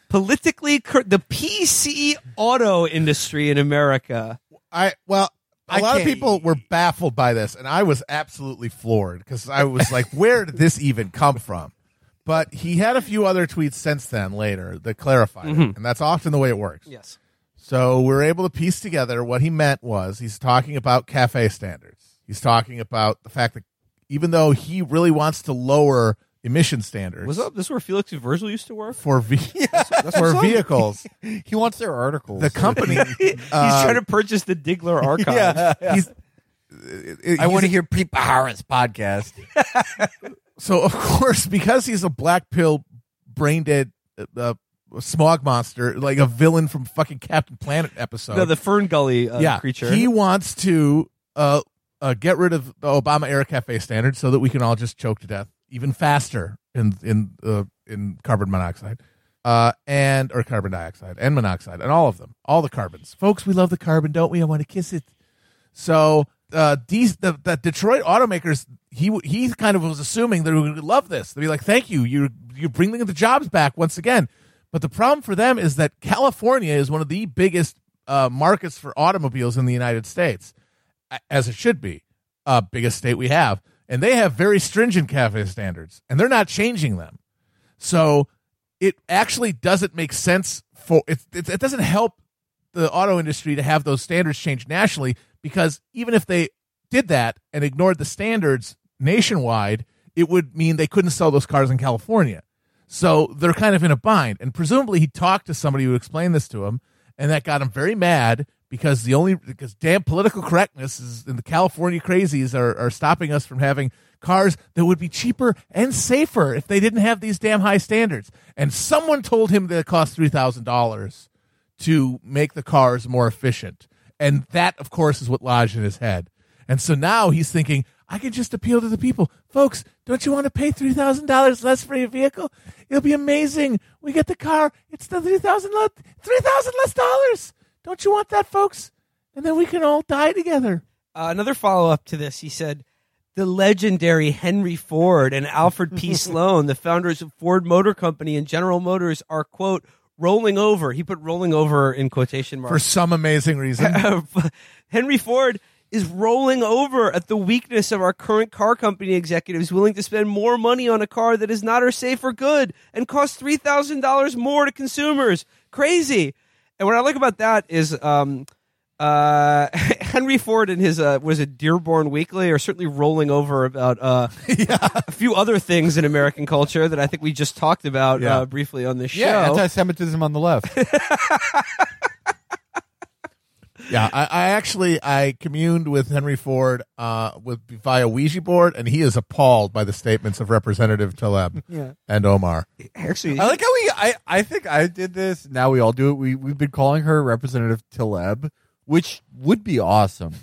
Politically, cor- the PC auto industry in America. I well, a I lot of people were baffled by this, and I was absolutely floored because I was like, "Where did this even come from?" But he had a few other tweets since then later that clarified it, mm-hmm. and that's often the way it works. Yes. So we're able to piece together what he meant was he's talking about cafe standards. He's talking about the fact that even though he really wants to lower emission standards Was that, this where Felix Virgil used to work? for ve- *laughs* for vehicles, *laughs* he wants their articles. the company *laughs* He's uh, trying to purchase the Diggler archive. he's it- it- I want to hear Pete Bahara's podcast. So of course, because he's a black pill, brain dead, uh, smog monster, like a villain from fucking Captain Planet episode. No, the FernGully uh, yeah, creature. he wants to uh, uh, get rid of the Obama era cafe standard so that we can all just choke to death even faster in in uh, in carbon monoxide. Uh, and or carbon dioxide and monoxide and all of them, all the carbons, folks. We love the carbon, don't we? I want to kiss it. So uh, these the, the Detroit automakers, he he kind of was assuming that we would love this. They'd be like, "Thank you, you're you're bringing the jobs back once again." But the problem for them is that California is one of the biggest uh, markets for automobiles in the United States, as it should be, uh, biggest state we have, and they have very stringent cafe standards, and they're not changing them. So it actually doesn't make sense for it. It, it doesn't help the auto industry to have those standards changed nationally because even if they did that and ignored the standards nationwide, it would mean they couldn't sell those cars in California. So they're kind of in a bind. And presumably he talked to somebody who explained this to him, and that got him very mad because the only because damn political correctness is and the California crazies are, are stopping us from having cars that would be cheaper and safer if they didn't have these damn high standards. And someone told him that it cost three thousand dollars to make the cars more efficient. And that, of course, is what lodged in his head. And so now he's thinking, I can just appeal to the people. Folks, don't you want to pay $3,000 less for your vehicle? It'll be amazing. We get the car. It's the 3000 le- 3000 less dollars. Don't you want that, folks? And then we can all die together. Uh, another follow up to this, he said, the legendary Henry Ford and Alfred P. *laughs* Sloan, the founders of Ford Motor Company and General Motors, are quote rolling over. He put rolling over in quotation marks. For some amazing reason. *laughs* Henry Ford is rolling over at the weakness of our current car company executives willing to spend more money on a car that is not or safe or good and costs $3,000 more to consumers. Crazy. And what I like about that is um, uh, *laughs* Henry Ford and his, uh, was it Dearborn Weekly, are certainly rolling over about uh, *laughs* a few other things in American culture that I think we just talked about Yeah. uh, briefly on this show. Yeah, anti-Semitism on the left. *laughs* Yeah, I, I actually I communed with Henry Ford uh, with via Ouija board, and he is appalled by the statements of Representative Taleb *laughs* Yeah. and Omar. Actually, I like how we. I, I think I did this. Now we all do it. We we've been calling her Representative Taleb, which would be awesome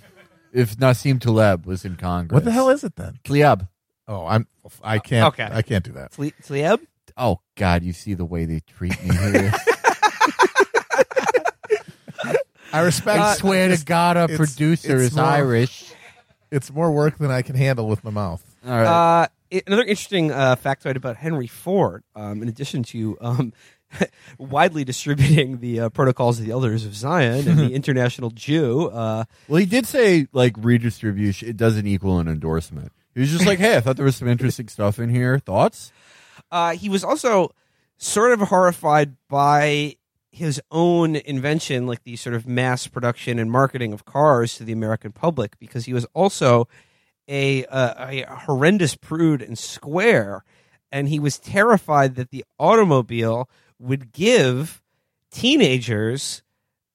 if Nassim Taleb was in Congress. What the hell is it then? Taleb? Oh, I'm I can't. Okay. I can't do that. Tle- Tlieb? Oh God, you see the way they treat me here. *laughs* *laughs* I respect. I swear to God, a it's- producer it's is more- Irish. It's more work than I can handle with my mouth. All right. Uh, i- another interesting uh, factoid about Henry Ford, um, in addition to um, *laughs* widely distributing the uh, protocols of the elders of Zion and the *laughs* international Jew, uh, well, he did say like redistribution. It doesn't equal an endorsement. He was just like, "Hey, I thought there was some interesting stuff in here. Thoughts?" uh, he was also sort of horrified by his own invention, like the sort of mass production and marketing of cars to the American public, because he was also a, a, a horrendous prude and square, and he was terrified that the automobile would give teenagers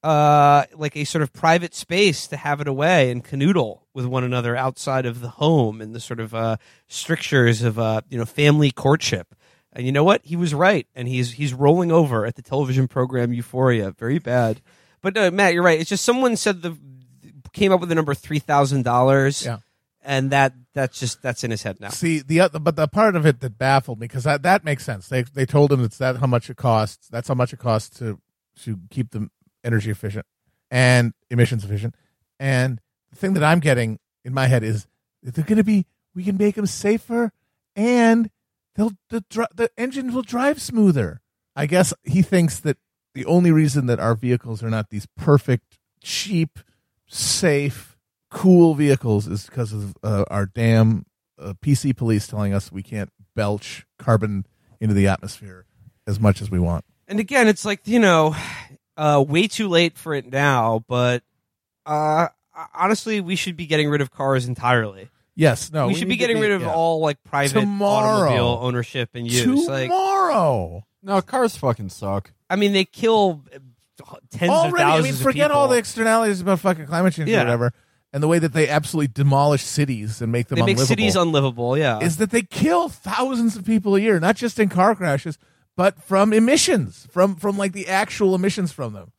uh, like a sort of private space to have it away and canoodle with one another outside of the home and the sort of uh, strictures of uh, you know family courtship. And you know what? He was right, and he's he's rolling over at the television program Euphoria. Very bad. But no, Matt, you're right. It's just someone said the came up with the number three thousand dollars. Yeah. and that that's just that's in his head now. See the other, but the part of it that baffled me because that, that makes sense. They they told him it's that how much it costs. That's how much it costs to to keep them energy efficient and emissions efficient. And the thing that I'm getting in my head is they're going to be. We can make them safer, and they'll the the engines will drive smoother. I guess he thinks that the only reason that our vehicles are not these perfect, cheap, safe, cool vehicles is because of uh, our damn uh, PC police telling us we can't belch carbon into the atmosphere as much as we want. And again, it's like you know, uh, way too late for it now. But uh, honestly, we should be getting rid of cars entirely. Yes, no, we, should be to getting rid of yeah. all like private Tomorrow. automobile ownership and use. Like, tomorrow. No, cars fucking suck. I mean, they kill uh, tens of Already, I thousands mean, forget people. all the externalities about fucking climate change Yeah. or whatever. and the way that they absolutely demolish cities and make them They make unlivable cities unlivable. Yeah. is that they kill thousands of people a year, not just in car crashes, but from emissions, from from like the actual emissions from them.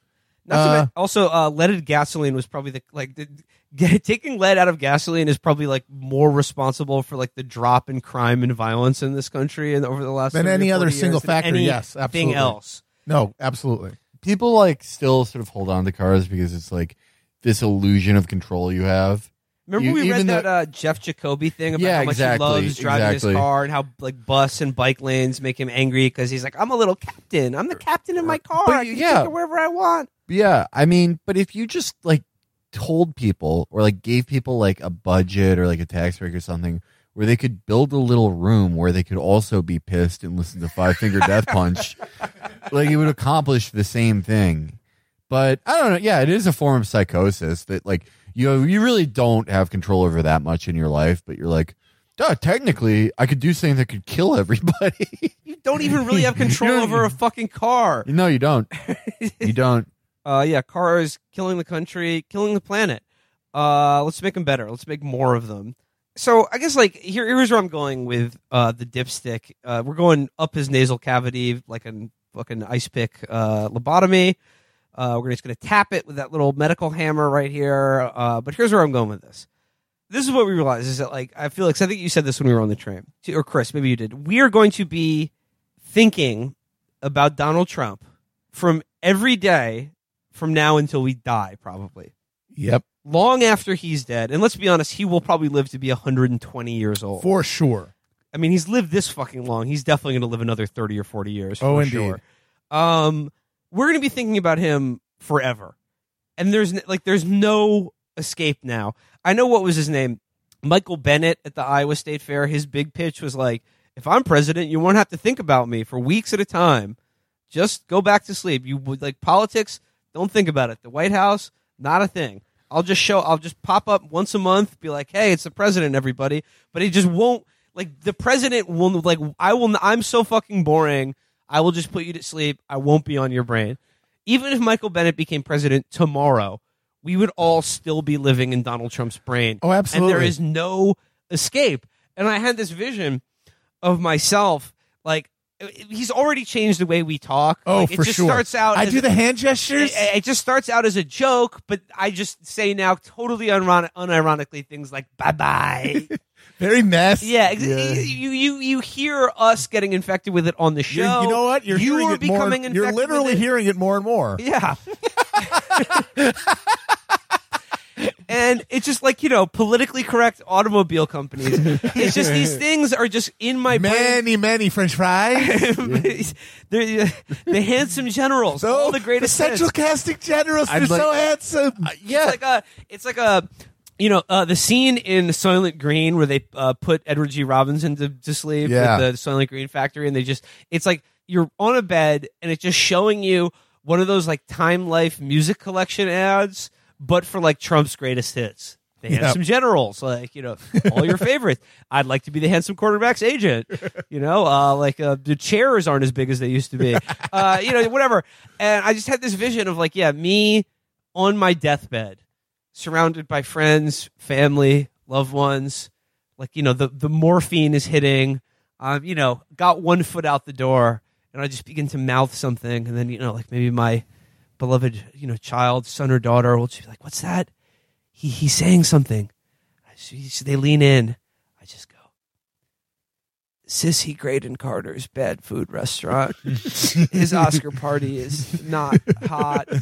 Not to Uh, men- also, uh, leaded gasoline was probably the like the, get, *laughs* taking lead out of gasoline is probably like more responsible for like the drop in crime and violence in this country and over the last Than 30 or any other years single factor, yes, anything absolutely. else. No, absolutely. People like still sort of hold on to cars because it's like this illusion of control you have. Remember You- we read that though- uh, Jeff Jacoby thing about Yeah, how much exactly, he loves driving exactly. his car and how like bus and bike lanes make him angry because he's like, I'm a little captain. I'm the captain of my car. But I can yeah. take it wherever I want. Yeah, I mean, but if you just like told people or like gave people like a budget or like a tax break or something where they could build a little room where they could also be pissed and listen to Five Finger Death Punch, *laughs* like it would accomplish the same thing. But I don't know. Yeah, it is a form of psychosis that like you know, you really don't have control over that much in your life, but you're like, duh, technically I could do something that could kill everybody. *laughs* You don't even really have *laughs* control over a fucking car. no, you don't. You don't. Uh, yeah, cars killing the country, killing the planet. Uh, let's make them better. Let's make more of them. So I guess like here, here's where I'm going with uh, the dipstick. Uh, we're going up his nasal cavity like a fucking ice pick uh, lobotomy. Uh, we're just going to tap it with that little medical hammer right here. Uh, but here's where I'm going with this. This is what we realize is that like I feel like I think you said this when we were on the train, or Chris, maybe you did. We are going to be thinking about Donald Trump from every day from now until we die, probably. Yep, Long after he's dead. And let's be honest, he will probably live to be 120 years old. for sure. I mean, he's lived this fucking long. He's definitely going to live another 30 or 40 years. Oh, for indeed. Sure. Um, we're going to be thinking about him forever. And there's like, there's no escape now. I know what was his name? Michael Bennet at the Iowa State Fair. His big pitch was like, if I'm president, you won't have to think about me for weeks at a time. Just go back to sleep. You would like politics. Don't think about it. The White House, not a thing. I'll just show. I'll just pop up once a month, be like, "Hey, it's the president, everybody." But he just won't. Like the president will. Like I will. I'm so fucking boring. I will just put you to sleep. I won't be on your brain. Even if Michael Bennet became president tomorrow, we would all still be living in Donald Trump's brain. Oh, absolutely. And there is no escape. And I had this vision of myself, like he's already changed the way we talk. Oh, Like, it for just sure. starts out. I do the hand gestures. it, it just starts out as a joke, but I just say now totally unironic, unironically things like "bye bye." *laughs* Very nasty. yeah, ex- you you you hear us getting infected with it on the show. You're- you know what? You're you are it more. becoming You're literally hearing it more and more. Yeah. *laughs* *laughs* and it's just like you know politically correct automobile companies. *laughs* It's just these things are just in my brain. Many, many French fries. *laughs* They're uh, the handsome generals, all the greatest the central hits. casting generals. They're like- so handsome. Yeah, It's like a, it's like a, you know, uh, the scene in Soylent Green where they uh, put Edward G. Robinson to, to sleep Yeah. with the Soylent Green factory, and they just, it's like you're on a bed and it's just showing you one of those like Time Life music collection ads, but for like Trump's greatest hits. The Yep. handsome generals, like you know, all your *laughs* favorites. I'd like to be the handsome quarterback's agent. You know, uh, like uh, the chairs aren't as big as they used to be. *laughs* Uh, you know, whatever. And I just had this vision of like, yeah, me on my deathbed, surrounded by friends, family, loved ones. Like you know, the the morphine is hitting. Um, you know, got one foot out the door, and I just begin to mouth something, and then you know, like maybe my beloved, you know, child, son or daughter will be like, "What's that?" He he's saying something. Just- they lean in. I just go. Sissy Graydon Carter's bad food restaurant. *laughs* His Oscar party is not hot. *laughs*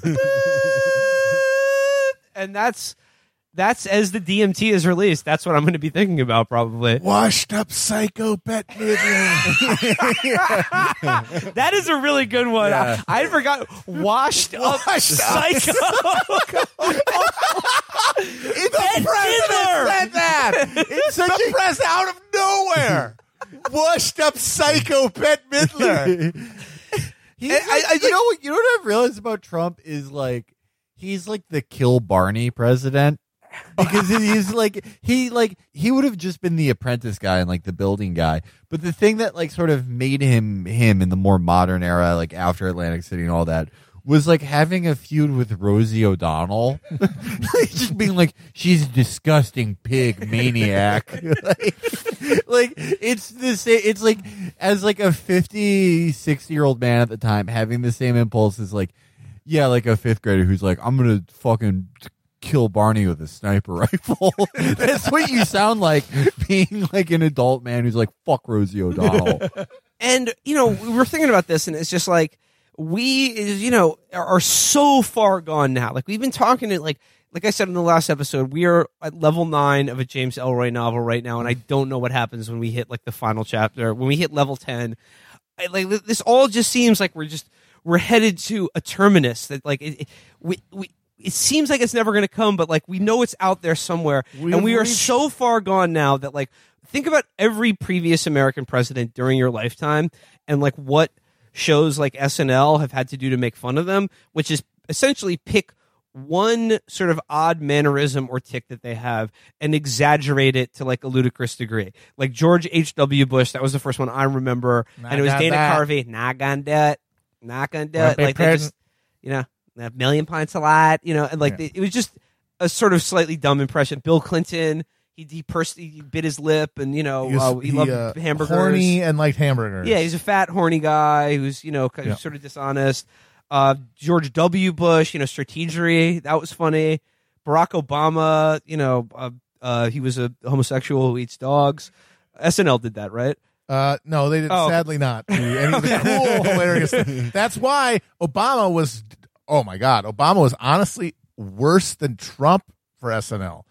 and that's that's as the DMT is released. That's what I'm going to be thinking about probably. Washed up psycho Bette Midler. *laughs* That is a really good one. Yeah. I, I forgot. Washed up Washed up psycho. *laughs* the president said that. It's such the press out of nowhere. Washed up psycho Bette Midler. He's like- I- I- you know what? You know what I've realized about Trump is like he's like the kill Barney president *laughs* because he's like he like he would have just been the apprentice guy and like the building guy. But the thing that like sort of made him him in the more modern era, like after Atlantic City and all that, was like having a feud with Rosie O'Donnell, *laughs* just being like, "She's a disgusting pig maniac." *laughs* like, like, it's the same. It's like as like a 50, 60 year old man at the time having the same impulse as like, yeah, like a fifth grader who's like, "I'm gonna fucking." Kill Barney with a sniper *laughs* rifle. That's what you sound like being like an adult man who's like, fuck Rosie O'Donnell. *laughs* And you know, we were thinking about this, and it's just like we, you know, are, are so far gone now. Like we've been talking to like. Like I said in the last episode, we are at level nine of a James Ellroy novel right now, and I don't know what happens when we hit like the final chapter. When we hit level ten, I, like this all just seems like we're just we're headed to a terminus that like it, it, we we it seems like it's never going to come, but like we know it's out there somewhere, We and we are reached- so far gone now that like think about every previous American president during your lifetime, and like what shows like SNL have had to do to make fun of them, which is essentially pick one sort of odd mannerism or tick that they have and exaggerate it to like a ludicrous degree. Like George H.W. Bush, that was the first one I remember. Not and it was Dana that. Carvey, not gonna do it, not gonna do it. Like they just, you know, a million pints a lot, you know, and like Yeah. it was just a sort of slightly dumb impression. Bill Clinton, he he, pers- he bit his lip and, you know, He, was- uh, he, he, loved uh, hamburgers. horny and liked hamburgers. Yeah, he's a fat, horny guy who's you know kind of Yeah. sort of dishonest. Uh, George W. Bush, you know, strategery that was funny. Barack Obama, you know, uh, uh, he was a homosexual who eats dogs. SNL did that, right? Uh, no, they did Oh, sadly not. do *laughs* any of the cool, hilarious. That's why Obama was. Oh my God, Obama was honestly worse than Trump for SNL.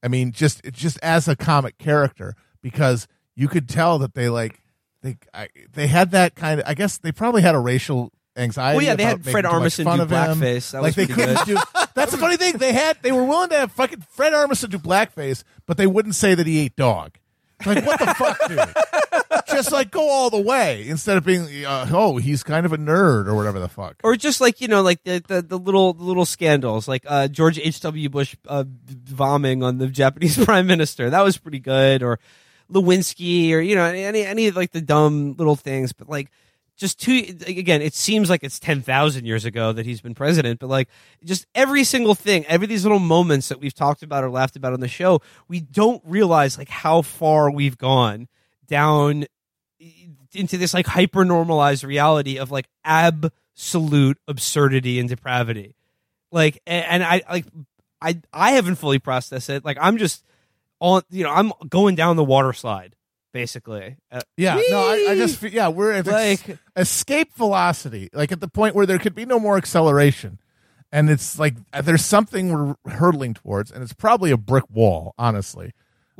I mean, just just as a comic character, because you could tell that they like they I, they had that kind of. I guess they probably had a racial anxiety. Well, yeah, they had Fred making too much Armisen do of blackface. That like was they couldn't do. That's the funny thing. They had they were willing to have fucking Fred Armisen do blackface, but they wouldn't say that he ate dog. Like what the fuck, dude? *laughs* Just like go all the way instead of being uh, oh he's kind of a nerd or whatever the fuck. Or just like you know, like the the, the little the little scandals, like uh, George H. W. Bush uh, vomiting on the Japanese *laughs* prime minister. That was pretty good. Or Lewinsky, or you know, any any of like the dumb little things. But like, just two again, it seems like it's ten thousand years ago that he's been president. But like, just every single thing, every these little moments that we've talked about or laughed about on the show, we don't realize like how far we've gone down into this like hyper normalized reality of like absolute absurdity and depravity. Like, and I like, I I haven't fully processed it. Like, I'm just on, you know, I'm going down the water slide basically. Uh, Yeah, no, I, I just yeah we're at ex- Like- escape velocity, like at the point where there could be no more acceleration, and it's like there's something we're hurtling towards, and it's probably a brick wall, honestly.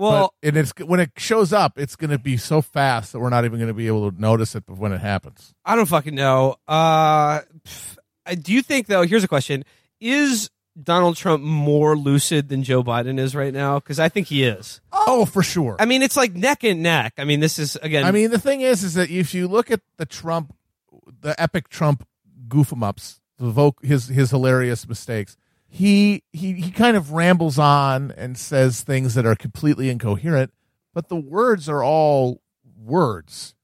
Well, but, and it's when it shows up, it's going to be so fast that we're not even going to be able to notice it but when it happens. I don't fucking know. Uh, pff, do you think though? Here's a question: Is Donald Trump more lucid than Joe Biden is right now? Because I think he is. Oh, for sure. I mean, it's like neck and neck. I mean, this is again. I mean, the thing is, is that if you look at the Trump, the epic Trump goof em ups, the voc- his his hilarious mistakes, he he he kind of rambles on and says things that are completely incoherent, but the words are all words.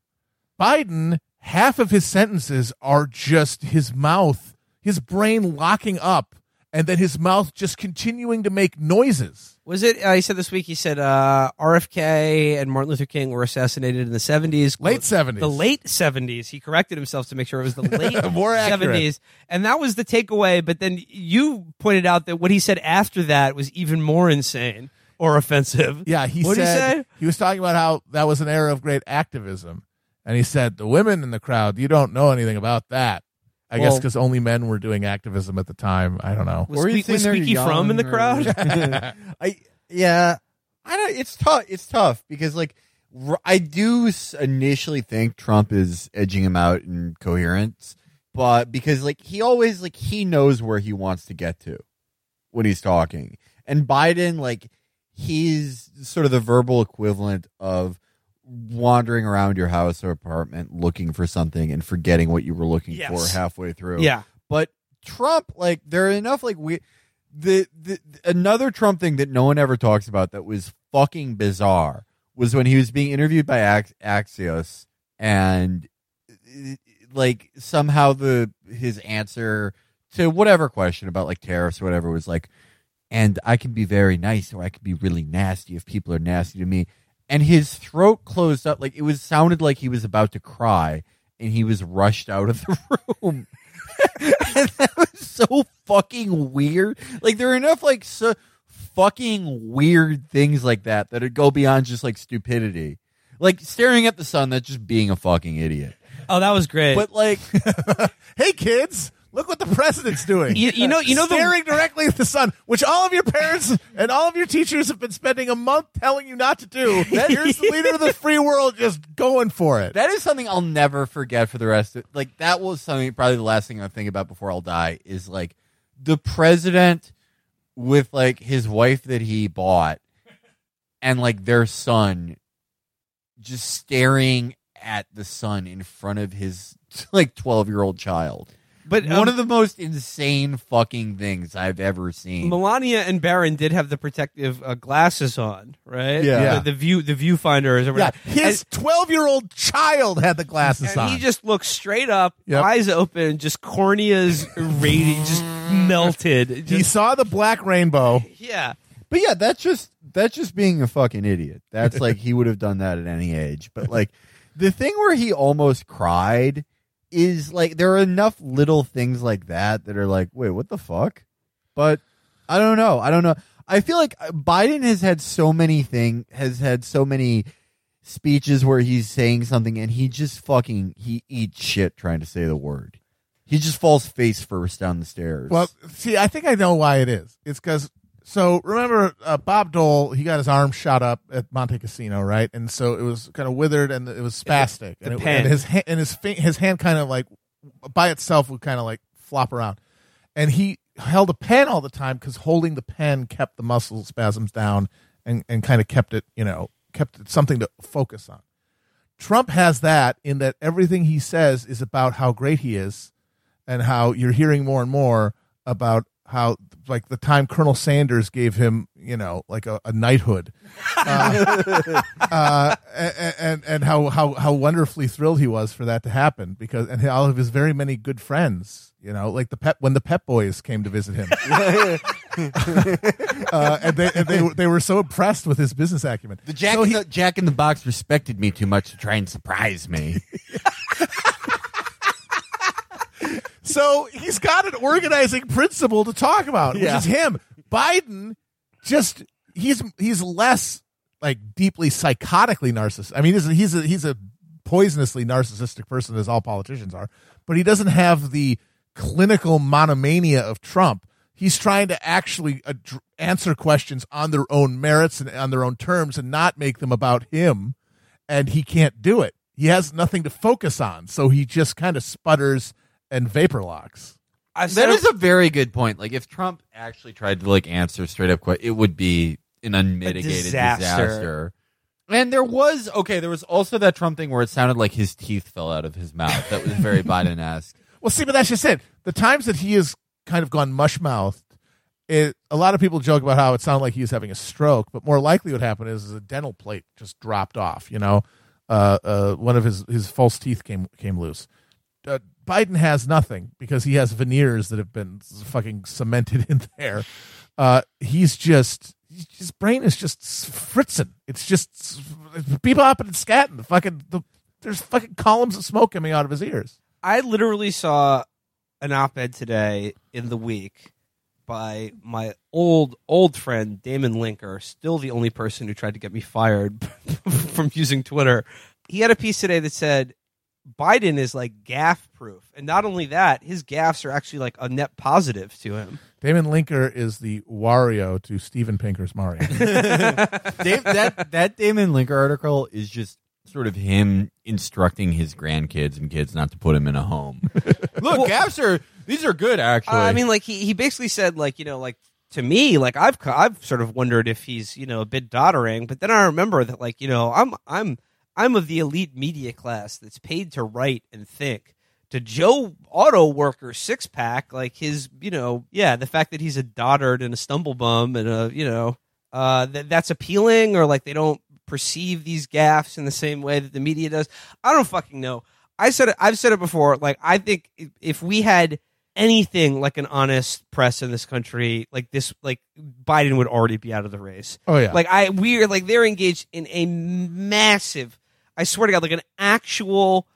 Biden, half of his sentences are just his mouth, his brain locking up, and then his mouth just continuing to make noises. Was it? Uh, he said this week. He said uh, RFK and Martin Luther King were assassinated in the seventies, Late 70s. the late seventies. He corrected himself to make sure it was the *laughs* late More seventies, and that was the takeaway. But then you pointed out that what he said after that was even more insane or offensive. *laughs* Yeah, he What'd he said say? he was talking about how that was an era of great activism, and he said the women in the crowd, you don't know anything about that. I guess because only men were doing activism at the time. I don't know. Was, Or you Squeak- think was Squeaky Fromme in the young crowd? *laughs* *laughs* I yeah, I don't. It's tough. It's tough because like r- I do initially think Trump is edging him out in coherence, but because like he always like he knows where he wants to get to when he's talking, and Biden like he's sort of the verbal equivalent of wandering around your house or apartment looking for something and forgetting what you were looking Yes. for halfway through. yeah, But Trump, like, there are enough like we the, the another Trump thing that no one ever talks about that was fucking bizarre was when he was being interviewed by Ax- Axios and like somehow the his answer to whatever question about like tariffs or whatever was like, and I can be very nice or I can be really nasty if people are nasty to me. And his throat closed up like it was sounded like he was about to cry and he was rushed out of the *laughs* room. and that was so fucking weird. Like there are enough like so fucking weird things like that that would go beyond just like stupidity. Like staring at the sun, that's just being a fucking idiot. Oh, that was great. But like *laughs* hey kids, look what the president's doing. you, you know, you know the staring directly at the sun, which all of your parents and all of your teachers have been spending a month telling you not to do. Here's the leader of the free world just going for it. That is something I'll never forget for the rest of like that was something probably the last thing I think about before I'll die is like the president with like his wife that he bought and like their son just staring at the sun in front of his like 12 year old child. But One um, of the most insane fucking things I've ever seen. Melania and Barron did have the protective uh, glasses on, right? Yeah. The, the view, the viewfinders or Yeah, his twelve-year-old child had the glasses and, on. he just looked straight up, Yep. eyes open, just corneas radiant, just melted. he saw the black rainbow. yeah. But yeah, that's just that's just being a fucking idiot. That's like he would have done that at any age. But like the thing where he almost cried is like there are enough little things like that that are like, wait, what the fuck? But I don't know. I don't know. I feel like Biden has had so many thing has had so many speeches where he's saying something and he just fucking he eats shit trying to say the word. He just falls face first down the stairs. Well, see, I think I know why it is. It's because so remember uh, Bob Dole, he got his arm shot up at Monte Cassino, right? And so it was kind of withered and it was spastic, the and, it- and his ha- and his fi- his hand kind of like by itself would kind of like flop around, and he held a pen all the time because holding the pen kept the muscle spasms down and and kind of kept it, you know, kept it something to focus on. Trump has that in that everything he says is about how great he is and how you're hearing more and more about how like the time Colonel Sanders gave him, you know, like a, a knighthood, uh, *laughs* uh, and, and and how how how wonderfully thrilled he was for that to happen because and all of his very many good friends, you know, like the pep when the Pep Boys came to visit him, *laughs* uh, and they and they they were so impressed with his business acumen. the Jack, So he- the, Jack in the Box respected me too much to try and surprise me. *laughs* So he's got an organizing principle to talk about, which Yeah. is him. Biden just he's he's less like deeply psychotically narcissistic. I mean, he's a, he's a he's a poisonously narcissistic person as all politicians are, but he doesn't have the clinical monomania of Trump. He's trying to actually ad- answer questions on their own merits and on their own terms and not make them about him, and he can't do it. He has nothing to focus on, so he just kind of sputters and vapor locks. I've That a very good point. Like if Trump actually tried to like answer straight up, it would be an unmitigated disaster. disaster. And there was okay. There was also that Trump thing where it sounded like his teeth fell out of his mouth. That was very *laughs* Biden-esque. Well, see, but that's just it. The times that he has kind of gone mush mouthed, it a lot of people joke about how it sounded like he was having a stroke, but more likely what happened is, is a dental plate just dropped off. You know, uh, uh, one of his his false teeth came came loose. Uh, Biden has nothing because he has veneers that have been fucking cemented *laughs* in there. Uh, he's just his brain is just fritzing. It's just bebopping and scatting. The fucking the, there's fucking columns of smoke coming out of his ears. I literally saw an op-ed today in the week by my old old friend Damon Linker, still the only person who tried to get me fired *laughs* from using Twitter. He had a piece today that said Biden is like gaffe proof, and not only that, his gaffes are actually like a net positive to him. Damon Linker is the Wario to Steven Pinker's Mario. *laughs* Dave, that that Damon Linker article is just sort of him instructing his grandkids and kids not to put him in a home. *laughs* Look, gaps are these are good actually. I mean, like he, he basically said, like you know, like to me, like I've I've sort of wondered if he's you know a bit doddering, but then I remember that like you know I'm I'm I'm of the elite media class that's paid to write and think. To Joe Auto Worker six pack, like his, you know, yeah, the fact that he's a dotard and a stumble bum and a, you know, uh, that that's appealing, or like they don't perceive these gaffes in the same way that the media does. I don't fucking know. I said it. I've said it before. Like I think if- if we had anything like an honest press in this country, like this, like Biden would already be out of the race. Oh, yeah. Like I, we're like they're engaged in a massive. I swear to God, like an actual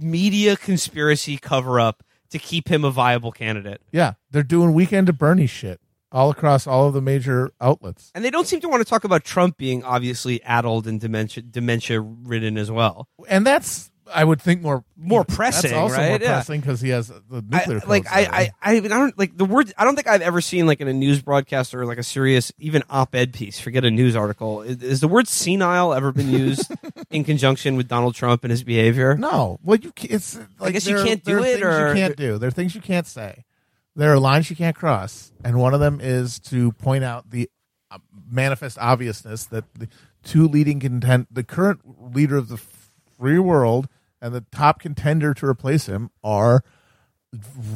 media conspiracy cover up to keep him a viable candidate. Yeah, they're doing weekend of Bernie shit all across all of the major outlets. And they don't seem to want to talk about Trump being obviously addled and dementia dementia ridden as well. And that's I would think more More pressing, That's also right? more Yeah. pressing because he has the I, nuclear. like I, there. I, I, mean, I don't like the word. I don't think I've ever seen like in a news broadcast or like a serious even op-ed piece. Forget a news article. Is, is the word senile ever been used *laughs* in conjunction with Donald Trump and his behavior? No, well, you it's like I guess you can't there do are it, things or- you can't do. There are things you can't say. There are lines you can't cross, and one of them is to point out the uh, manifest obviousness that the two leading content, the current leader of the free world and the top contender to replace him, are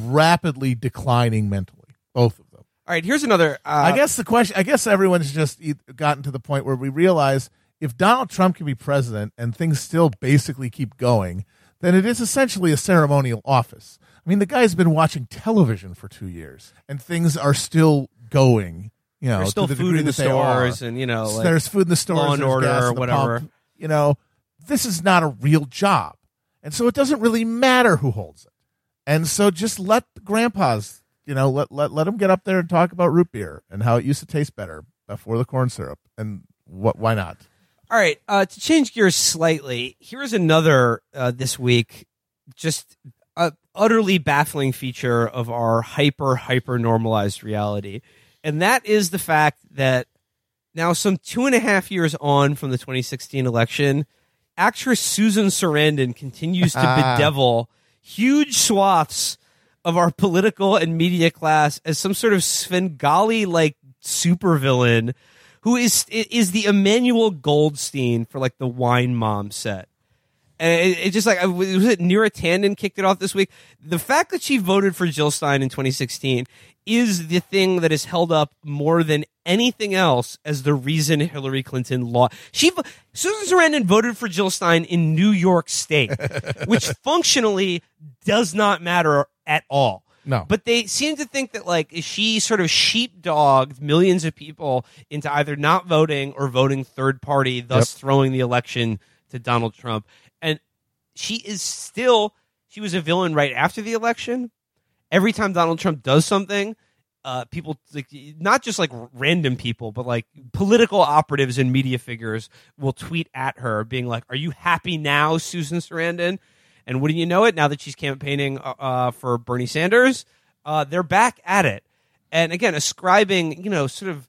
rapidly declining mentally. Both of them. All right, here's another. Uh, I guess the question. I guess everyone's just gotten to the point where we realize if Donald Trump can be president and things still basically keep going, then it is essentially a ceremonial office. I mean, the guy's been watching television for two years, and things are still going. You know, there's still the food in the that they are. stores, and you know, like, there's food in the stores. Law and Order or whatever. pump. You know, this is not a real job, and so it doesn't really matter who holds it. And so just let grandpas, you know, let let let them get up there and talk about root beer and how it used to taste better before the corn syrup, and what? Why not? All right, uh, to change gears slightly, here's another uh, this week, just a utterly baffling feature of our hyper hyper normalized reality, and that is the fact that now, some two and a half years on from the 2016 election, actress Susan Sarandon continues to Ah. bedevil huge swaths of our political and media class as some sort of Svengali like supervillain who is is the Emmanuel Goldstein for like the Wine Mom set. And it, it just like was it Neera Tanden kicked it off this week. The fact that she voted for Jill Stein in 2016 is the thing that is held up more than anything else as the reason Hillary Clinton lost. She Susan Sarandon voted for Jill Stein in New York State, *laughs* which functionally does not matter at all. No. But they seem to think that like she sort of sheepdogged millions of people into either not voting or voting third party, thus throwing the election to Donald Trump. And she is still she was a villain right after the election. Every time Donald Trump does something, uh, people like not just like random people, but like political operatives and media figures will tweet at her, being like, "Are you happy now, Susan Sarandon?" And wouldn't you know it, now that she's campaigning uh, uh, for Bernie Sanders, uh, they're back at it. And again, ascribing you know sort of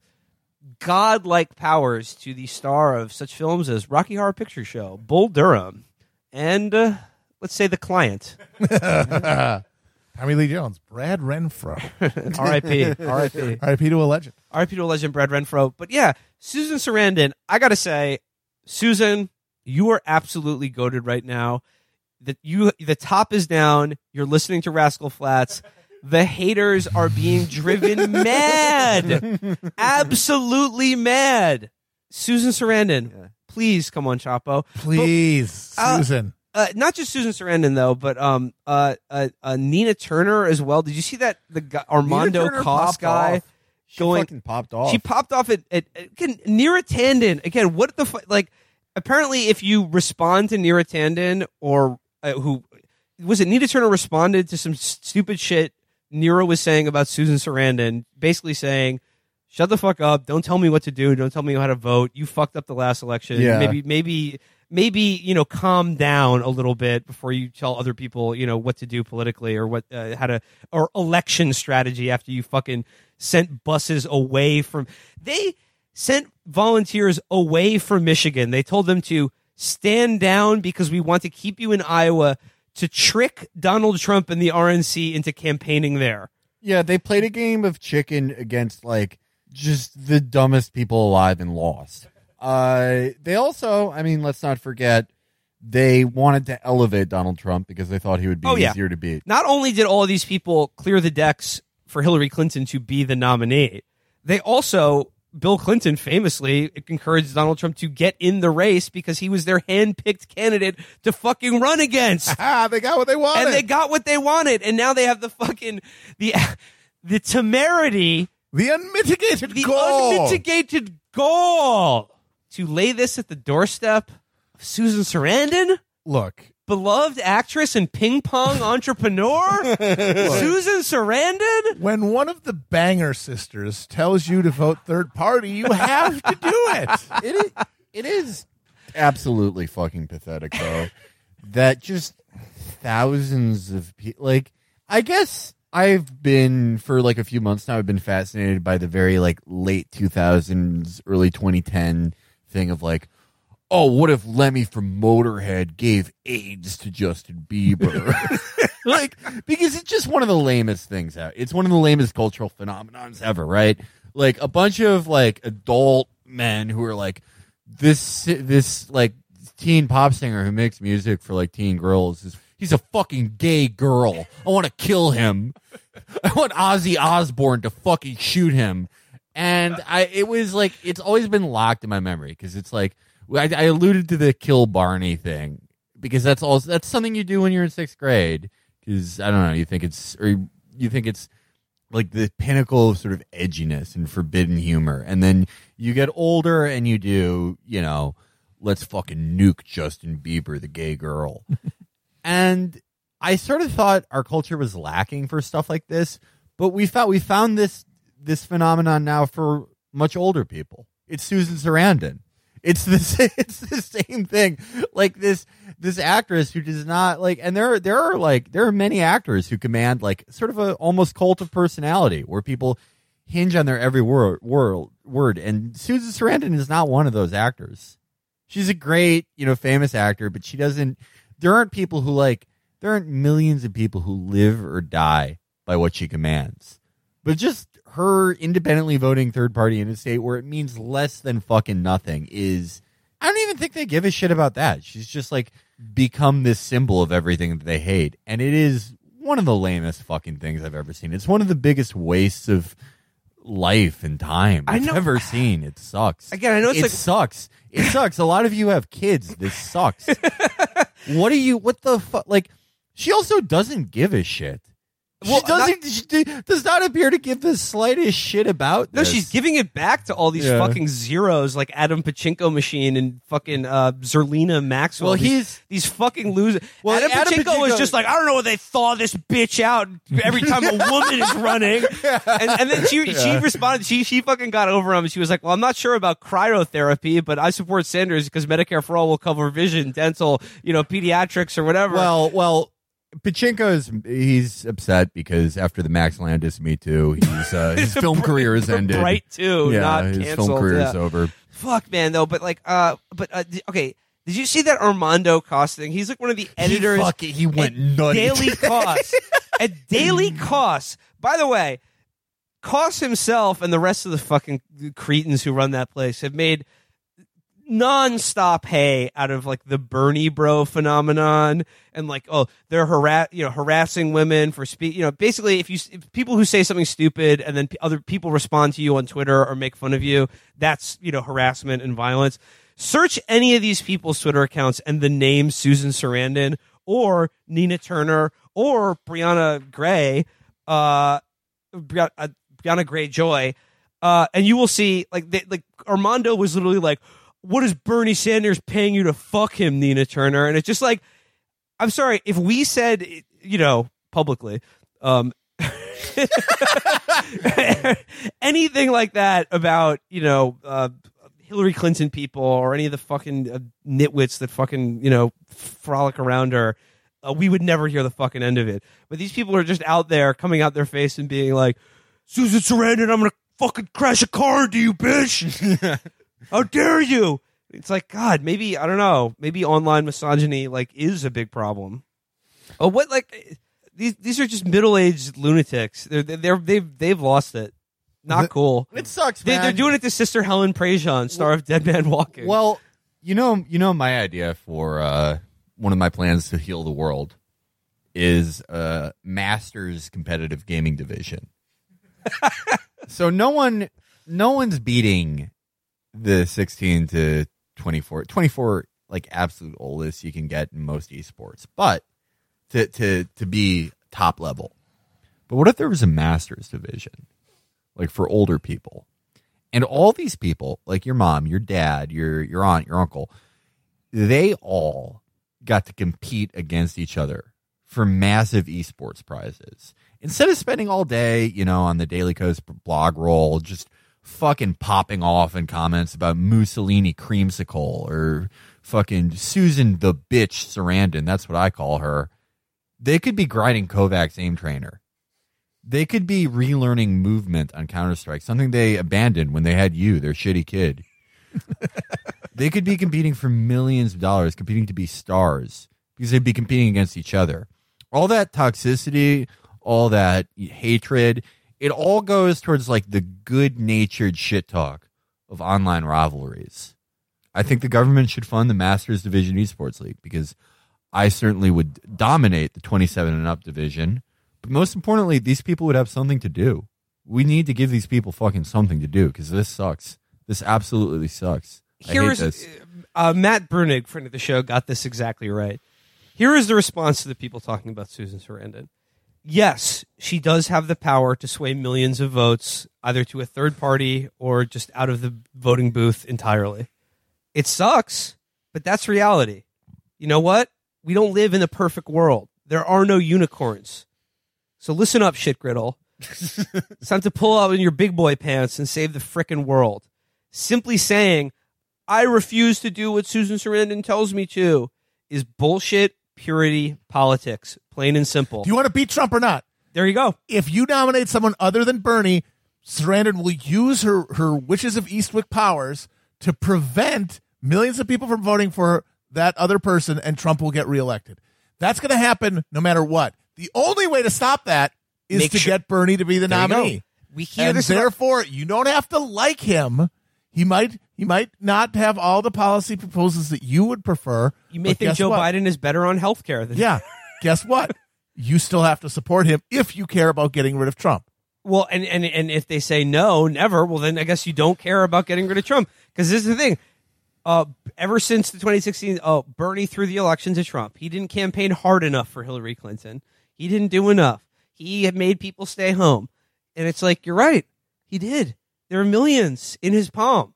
godlike powers to the star of such films as Rocky Horror Picture Show, Bull Durham, and uh, let's say The Client. *laughs* *laughs* Tommy Lee Jones, Brad Renfro, *laughs* R.I.P. R.I.P. R.I.P. to a legend. R.I.P. to a legend, Brad Renfro. But yeah, Susan Sarandon, I gotta say, Susan, you are absolutely goaded right now. That you, the top is down. You're listening to Rascal Flatts. The haters are being driven *laughs* mad, absolutely mad. Susan Sarandon, please come on, Chapo. Please, uh, Susan. Uh, not just Susan Sarandon though, but um, uh, uh, uh, Nina Turner as well. Did you see that the guy, Armando Cost guy? off. She going- fucking popped off. She popped off at, at, at again, Neera Tanden. Again, what the fu- like? Apparently, if you respond to Neera Tanden or uh, who was it? Nina Turner responded to some stupid shit Neera was saying about Susan Sarandon, basically saying, "Shut the fuck up! Don't tell me what to do. Don't tell me how to vote. You fucked up the last election. Yeah. Maybe, maybe." Maybe you know, calm down a little bit before you tell other people, you know, what to do politically or what uh, how to or election strategy after you fucking sent buses away from they sent volunteers away from Michigan. They told them to stand down because we want to keep you in Iowa to trick Donald Trump and the RNC into campaigning there. yeah, they played a game of chicken against like just the dumbest people alive and lost. Uh, they also, I mean, let's not forget, they wanted to elevate Donald Trump because they thought he would be Oh, yeah. easier to beat. Not only did all of these people clear the decks for Hillary Clinton to be the nominee, they also Bill Clinton famously encouraged Donald Trump to get in the race because he was their hand-picked candidate to fucking run against. *laughs* Ah, they got what they wanted. and they got what they wanted and now they have the fucking the *laughs* the temerity the unmitigated the goal. unmitigated goal to lay this at the doorstep of Susan Sarandon, Look, beloved actress and ping pong *laughs* entrepreneur, Susan Sarandon. when one of the Banger sisters tells you to vote third party, you have to do it. *laughs* it is, it is absolutely fucking pathetic though that just thousands of people like i guess i've been for like a few months now i've been fascinated by the very like late 2000s early 2010 thing of like oh what if lemmy from motorhead gave aids to justin bieber *laughs* like because it's just one of the lamest things out it's one of the lamest cultural phenomenons ever right like a bunch of like adult men who are like this this like teen pop singer who makes music for like teen girls is he's a fucking gay girl. I want to kill him. *laughs* I want Ozzy Osbourne to fucking shoot him. And I it was like it's always been locked in my memory because it's like I, I alluded to the kill Barney thing because that's all that's something you do when you're in sixth grade because I don't know you think it's or you think it's like the pinnacle of sort of edginess and forbidden humor. And then you get older and you do, you know, let's fucking nuke Justin Bieber, the gay girl. *laughs* and I sort of thought our culture was lacking for stuff like this, but we found we found this this phenomenon now for much older people. It's Susan Sarandon. It's the *laughs* it's the same thing. Like this this actress who does not like, and there there are like there are many actors who command like sort of a almost cult of personality where people hinge on their every word word word. And Susan Sarandon is not one of those actors. She's a great you know famous actor, but she doesn't. There aren't people who like there aren't millions of people who live or die by what she commands. But just her independently voting third party in a state where it means less than fucking nothing is I don't even think they give a shit about that. She's just like become this symbol of everything that they hate. And it is one of the lamest fucking things I've ever seen. It's one of the biggest wastes of life and time I've ever seen. It sucks. Again, I know it's it like- sucks. It sucks. A lot of you have kids. This sucks. *laughs* what do you what the fuck like she also doesn't give a shit. Well, she doesn't she d- does not appear to give the slightest shit about No, this. she's giving it back to all these Yeah. fucking zeros like Adam Pachinko machine and fucking uh, Zerlina Maxwell. Well, these, he's- these fucking losers. Well, Adam, Adam Pachinko was Pachinko- just like, I don't know what they thaw this bitch out every time a woman is running. *laughs* And, and then she she responded. She she fucking got over him. She was like, Well, I'm not sure about cryotherapy, but I support Sanders because Medicare for all will cover vision, dental, you know, pediatrics or whatever. well, well, Pachinko is he's upset because after the Max Landis Me Too, he's uh, his *laughs* film career is ended. Right too, yeah, not his canceled. film career is over. Fuck, man, though. But like, uh, but uh, okay. Did you see that Armando Kos thing? He's like one of the editors. he, fucking, he went at nutty. Daily *laughs* Kos. at Daily Kos. By the way, Kos himself and the rest of the fucking cretins who run that place have made non-stop hay out of like the Bernie bro phenomenon and like oh they're harass you know harassing women for speak you know basically if you if people who say something stupid and then p- other people respond to you on Twitter or make fun of you that's you know harassment and violence. Search any of these people's Twitter accounts and the name Susan Sarandon or Nina Turner or Briahna Gray uh Bri- uh, Briahna Gray Joy uh, and you will see like they, like Armando was literally like, "What is Bernie Sanders paying you to fuck him, Nina Turner?" And it's just like, I'm sorry if we said you know publicly, um, *laughs* anything like that about you know uh, Hillary Clinton people or any of the fucking uh, nitwits that fucking you know frolic around her. Uh, we would never hear the fucking end of it. But these people are just out there coming out their face and being like, Susan Sarandon, I'm gonna fucking crash a car into you, bitch. *laughs* How dare you? It's like God. Maybe I don't know. Maybe online misogyny like is a big problem. Oh, what like these? These are just middle aged lunatics. They're they're they've they've lost it. Not The- cool. It sucks, They, man. they're doing it to Sister Helen Prejean, star of Dead Man Walking. Well, you know, you know, my idea for uh, one of my plans to heal the world is uh, Masters competitive gaming division. *laughs* so no one, no one's beating the 16 to 24 24 like absolute oldest you can get in most esports but to to to be top level. But what if there was a masters division like for older people? And all these people like your mom your dad your your aunt your uncle they all got to compete against each other for massive esports prizes. Instead of spending all day you know on the Daily Kos blog roll just fucking popping off in comments about Mussolini creamsicle or fucking Susan the bitch Sarandon. That's what I call her. They could be grinding KovaaK's aim trainer. They could be relearning movement on Counter Strike, something they abandoned when they had you, their shitty kid. *laughs* they could be competing for millions of dollars, competing to be stars because they'd be competing against each other. All that toxicity, all that hatred, it all goes towards like the good natured shit talk of online rivalries. I think the government should fund the Masters Division Esports League because I certainly would dominate the 27 and up division. But most importantly, these people would have something to do. We need to give these people fucking something to do because this sucks. This absolutely sucks. I hate is this. uh, Matt Bruenig, friend of the show, got this exactly right. Here is the response to the people talking about Susan Sarandon. Yes, she does have the power to sway millions of votes, either to a third party or just out of the voting booth entirely. It sucks, but that's reality. You know what? We don't live in a perfect world. There are no unicorns. So listen up, shit griddle. *laughs* it's time to pull out in your big boy pants and save the frickin' world. Simply saying, I refuse to do what Susan Sarandon tells me to is bullshit, purity, politics, plain and simple. Do you want to beat Trump or not? there you go. If you nominate someone other than Bernie, Sarandon will use her, her witches of Eastwick powers to prevent millions of people from voting for that other person, and Trump will get reelected. That's going to happen no matter what. The only way to stop that is Make to sure- get Bernie to be the There nominee. We hear and this about- therefore, you don't have to like him. He might he might not have all the policy proposals that you would prefer. You may think Joe what? Biden is better on healthcare than Yeah. *laughs* guess what? You still have to support him if you care about getting rid of Trump. Well, and, and and if they say no, never, well then I guess you don't care about getting rid of Trump because this is the thing. Uh, ever since the 2016, oh, Bernie threw the election to Trump. He didn't campaign hard enough for Hillary Clinton. He didn't do enough. He had made people stay home, and it's like you're right. He did. There are millions in his palm.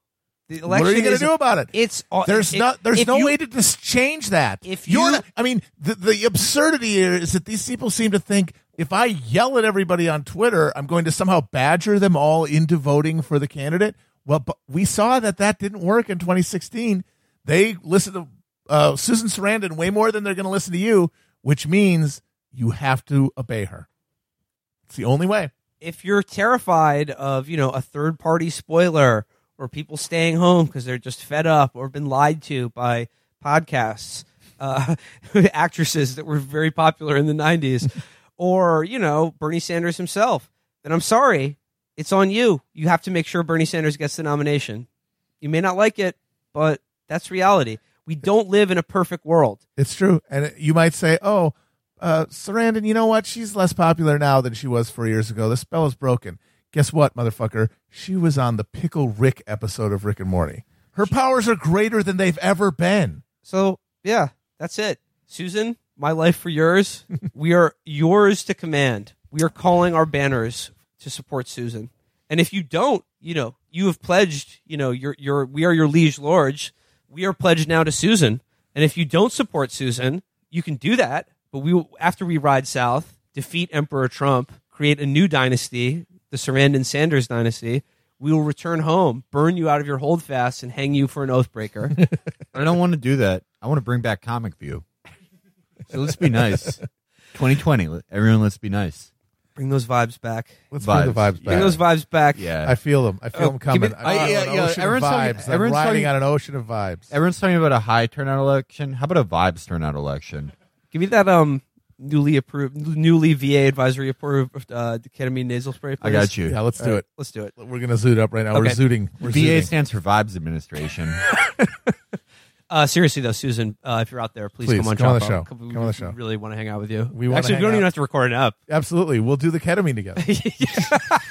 The election what are you going to do about it? It's There's it- not. There's no you- way to just change that. if You're not, I mean, the the absurdity here is that these people seem to think if I yell at everybody on Twitter, I'm going to somehow badger them all into voting for the candidate. Well, but we saw that that didn't work in 2016. They listened to uh, Susan Sarandon way more than they're going to listen to you, which means you have to obey her. It's the only way. if you're terrified of you know a third party spoiler or people staying home because they're just fed up or been lied to by podcasts uh, *laughs* actresses that were very popular in the 90s *laughs* or you know bernie sanders himself then i'm sorry it's on you you have to make sure bernie sanders gets the nomination you may not like it but that's reality we don't live in a perfect world It's true. And you might say, oh, uh, Sarandon, you know what? She's less popular now than she was four years ago. The spell is broken. Guess what, motherfucker? She was on the Pickle Rick episode of Rick and Morty. Her powers are greater than they've ever been. So yeah, that's it. Susan, my life for yours. *laughs* we are yours to command. We are calling our banners to support Susan. And if you don't, you know, you have pledged, you know, your your we are your liege lords. We are pledged now to Susan. And if you don't support Susan, you can do that. But we will, after we ride south, defeat Emperor Trump, create a new dynasty, the Sarandon Sanders dynasty. We will return home, burn you out of your holdfast, and hang you for an oathbreaker. *laughs* I don't want to do that. I want to bring back Comic View. So let's be nice. 2020, let- everyone, let's be nice. Bring those vibes back. Let's bring the Vibes. vibes Bring those vibes back. Yeah. I feel them. I feel Oh, them give me- coming. I- I'm yeah, on an yeah, ocean of everyone's talking- vibes. I'm everyone's riding talking- on an ocean of vibes. Everyone's talking about a high turnout election. How about a vibes turnout election? Give me that um newly approved, newly VA advisory approved uh, ketamine nasal spray. I got you. yeah, let's do it. Let's do it. We're gonna zoot up right now. We're zooting. We're VA zooting. stands for Vibes Administration. *laughs* Uh, seriously though, Susan, uh, if you're out there, please, Please, come on, come on the show. Come, Come on the show. Really want to hang out with you. We actually, hang we don't out. even have to record it up. Absolutely. We'll do the ketamine together. *laughs*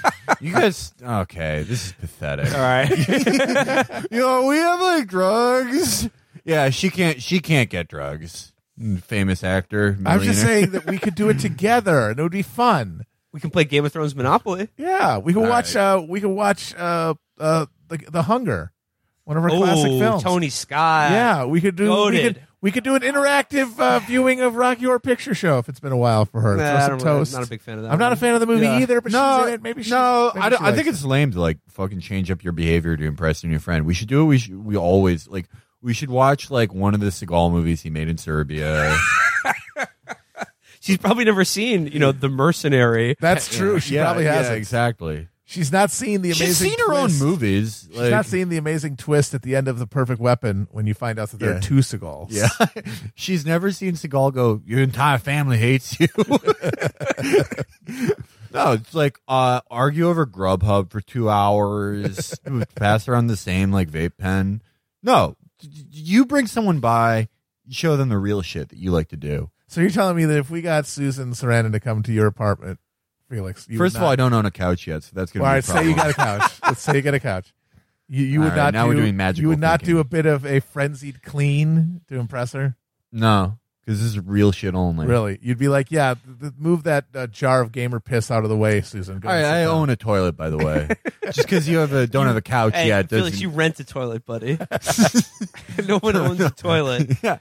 You guys, okay, this is pathetic. All right. *laughs* You know, we have like drugs. Yeah, she can't. She can't get drugs. Famous actor. I'm just saying that we could do it *laughs* together and it would be fun. we can play Game of Thrones Monopoly. Yeah, we can All watch. right. Uh, we can watch. Uh, uh, the The Hunger, one of our classic Oh, films. Tony Scott. Yeah, we could do. We Goated. could, we could do an interactive uh, viewing of Rocky Horror Picture Show if it's been a while for her. Nah, Throw I some don't really- toast. I'm not a big fan of that. I'm not a one. fan of the movie Yeah. either, but no, she's in it. Maybe she, no. maybe I, don't, she I think likes it's lame to like fucking change up your behavior to impress a new friend. We should do it. We should. We always like. We should watch like one of the Seagal movies he made in Serbia. *laughs* She's probably never seen, you know, The Mercenary. That's true. She yeah, probably yeah, hasn't. exactly. She's not seen the amazing. She's seen her twist. own movies. She's not seen the amazing twist at the end of The Perfect Weapon when you find out that there Yeah. are two Seagals. Yeah, *laughs* she's never seen Seagal go. Your entire family hates you. *laughs* no, it's like uh, argue over Grubhub for two hours, pass around the same like vape pen. No, d- d- you bring someone by, you show them the real shit that you like to do. So you're telling me that if we got Susan Sarandon to come to your apartment, Felix, you First of all, I don't own a couch yet, so that's gonna all be a right, say problem. you got a couch. Let's say you got a couch. You, you would All right, not. now do, we're doing magical You would not thinking. do a bit of a frenzied clean to impress her. no, because this is real shit only. Really, you'd be like, "Yeah, th- th- move that uh, jar of gamer piss out of the way, Susan." Go All right, I down." own a toilet, by the way. *laughs* Just because you have a don't have a couch Hey, yet Felix, doesn't. you rent a toilet, buddy. *laughs* *laughs* no one owns a toilet. yeah.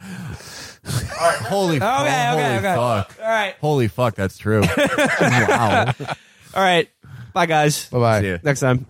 Holy, Okay, holy okay, okay. fuck. All right. Holy fuck, that's true. wow. All right. Bye, guys. Bye bye. See ya. Next time.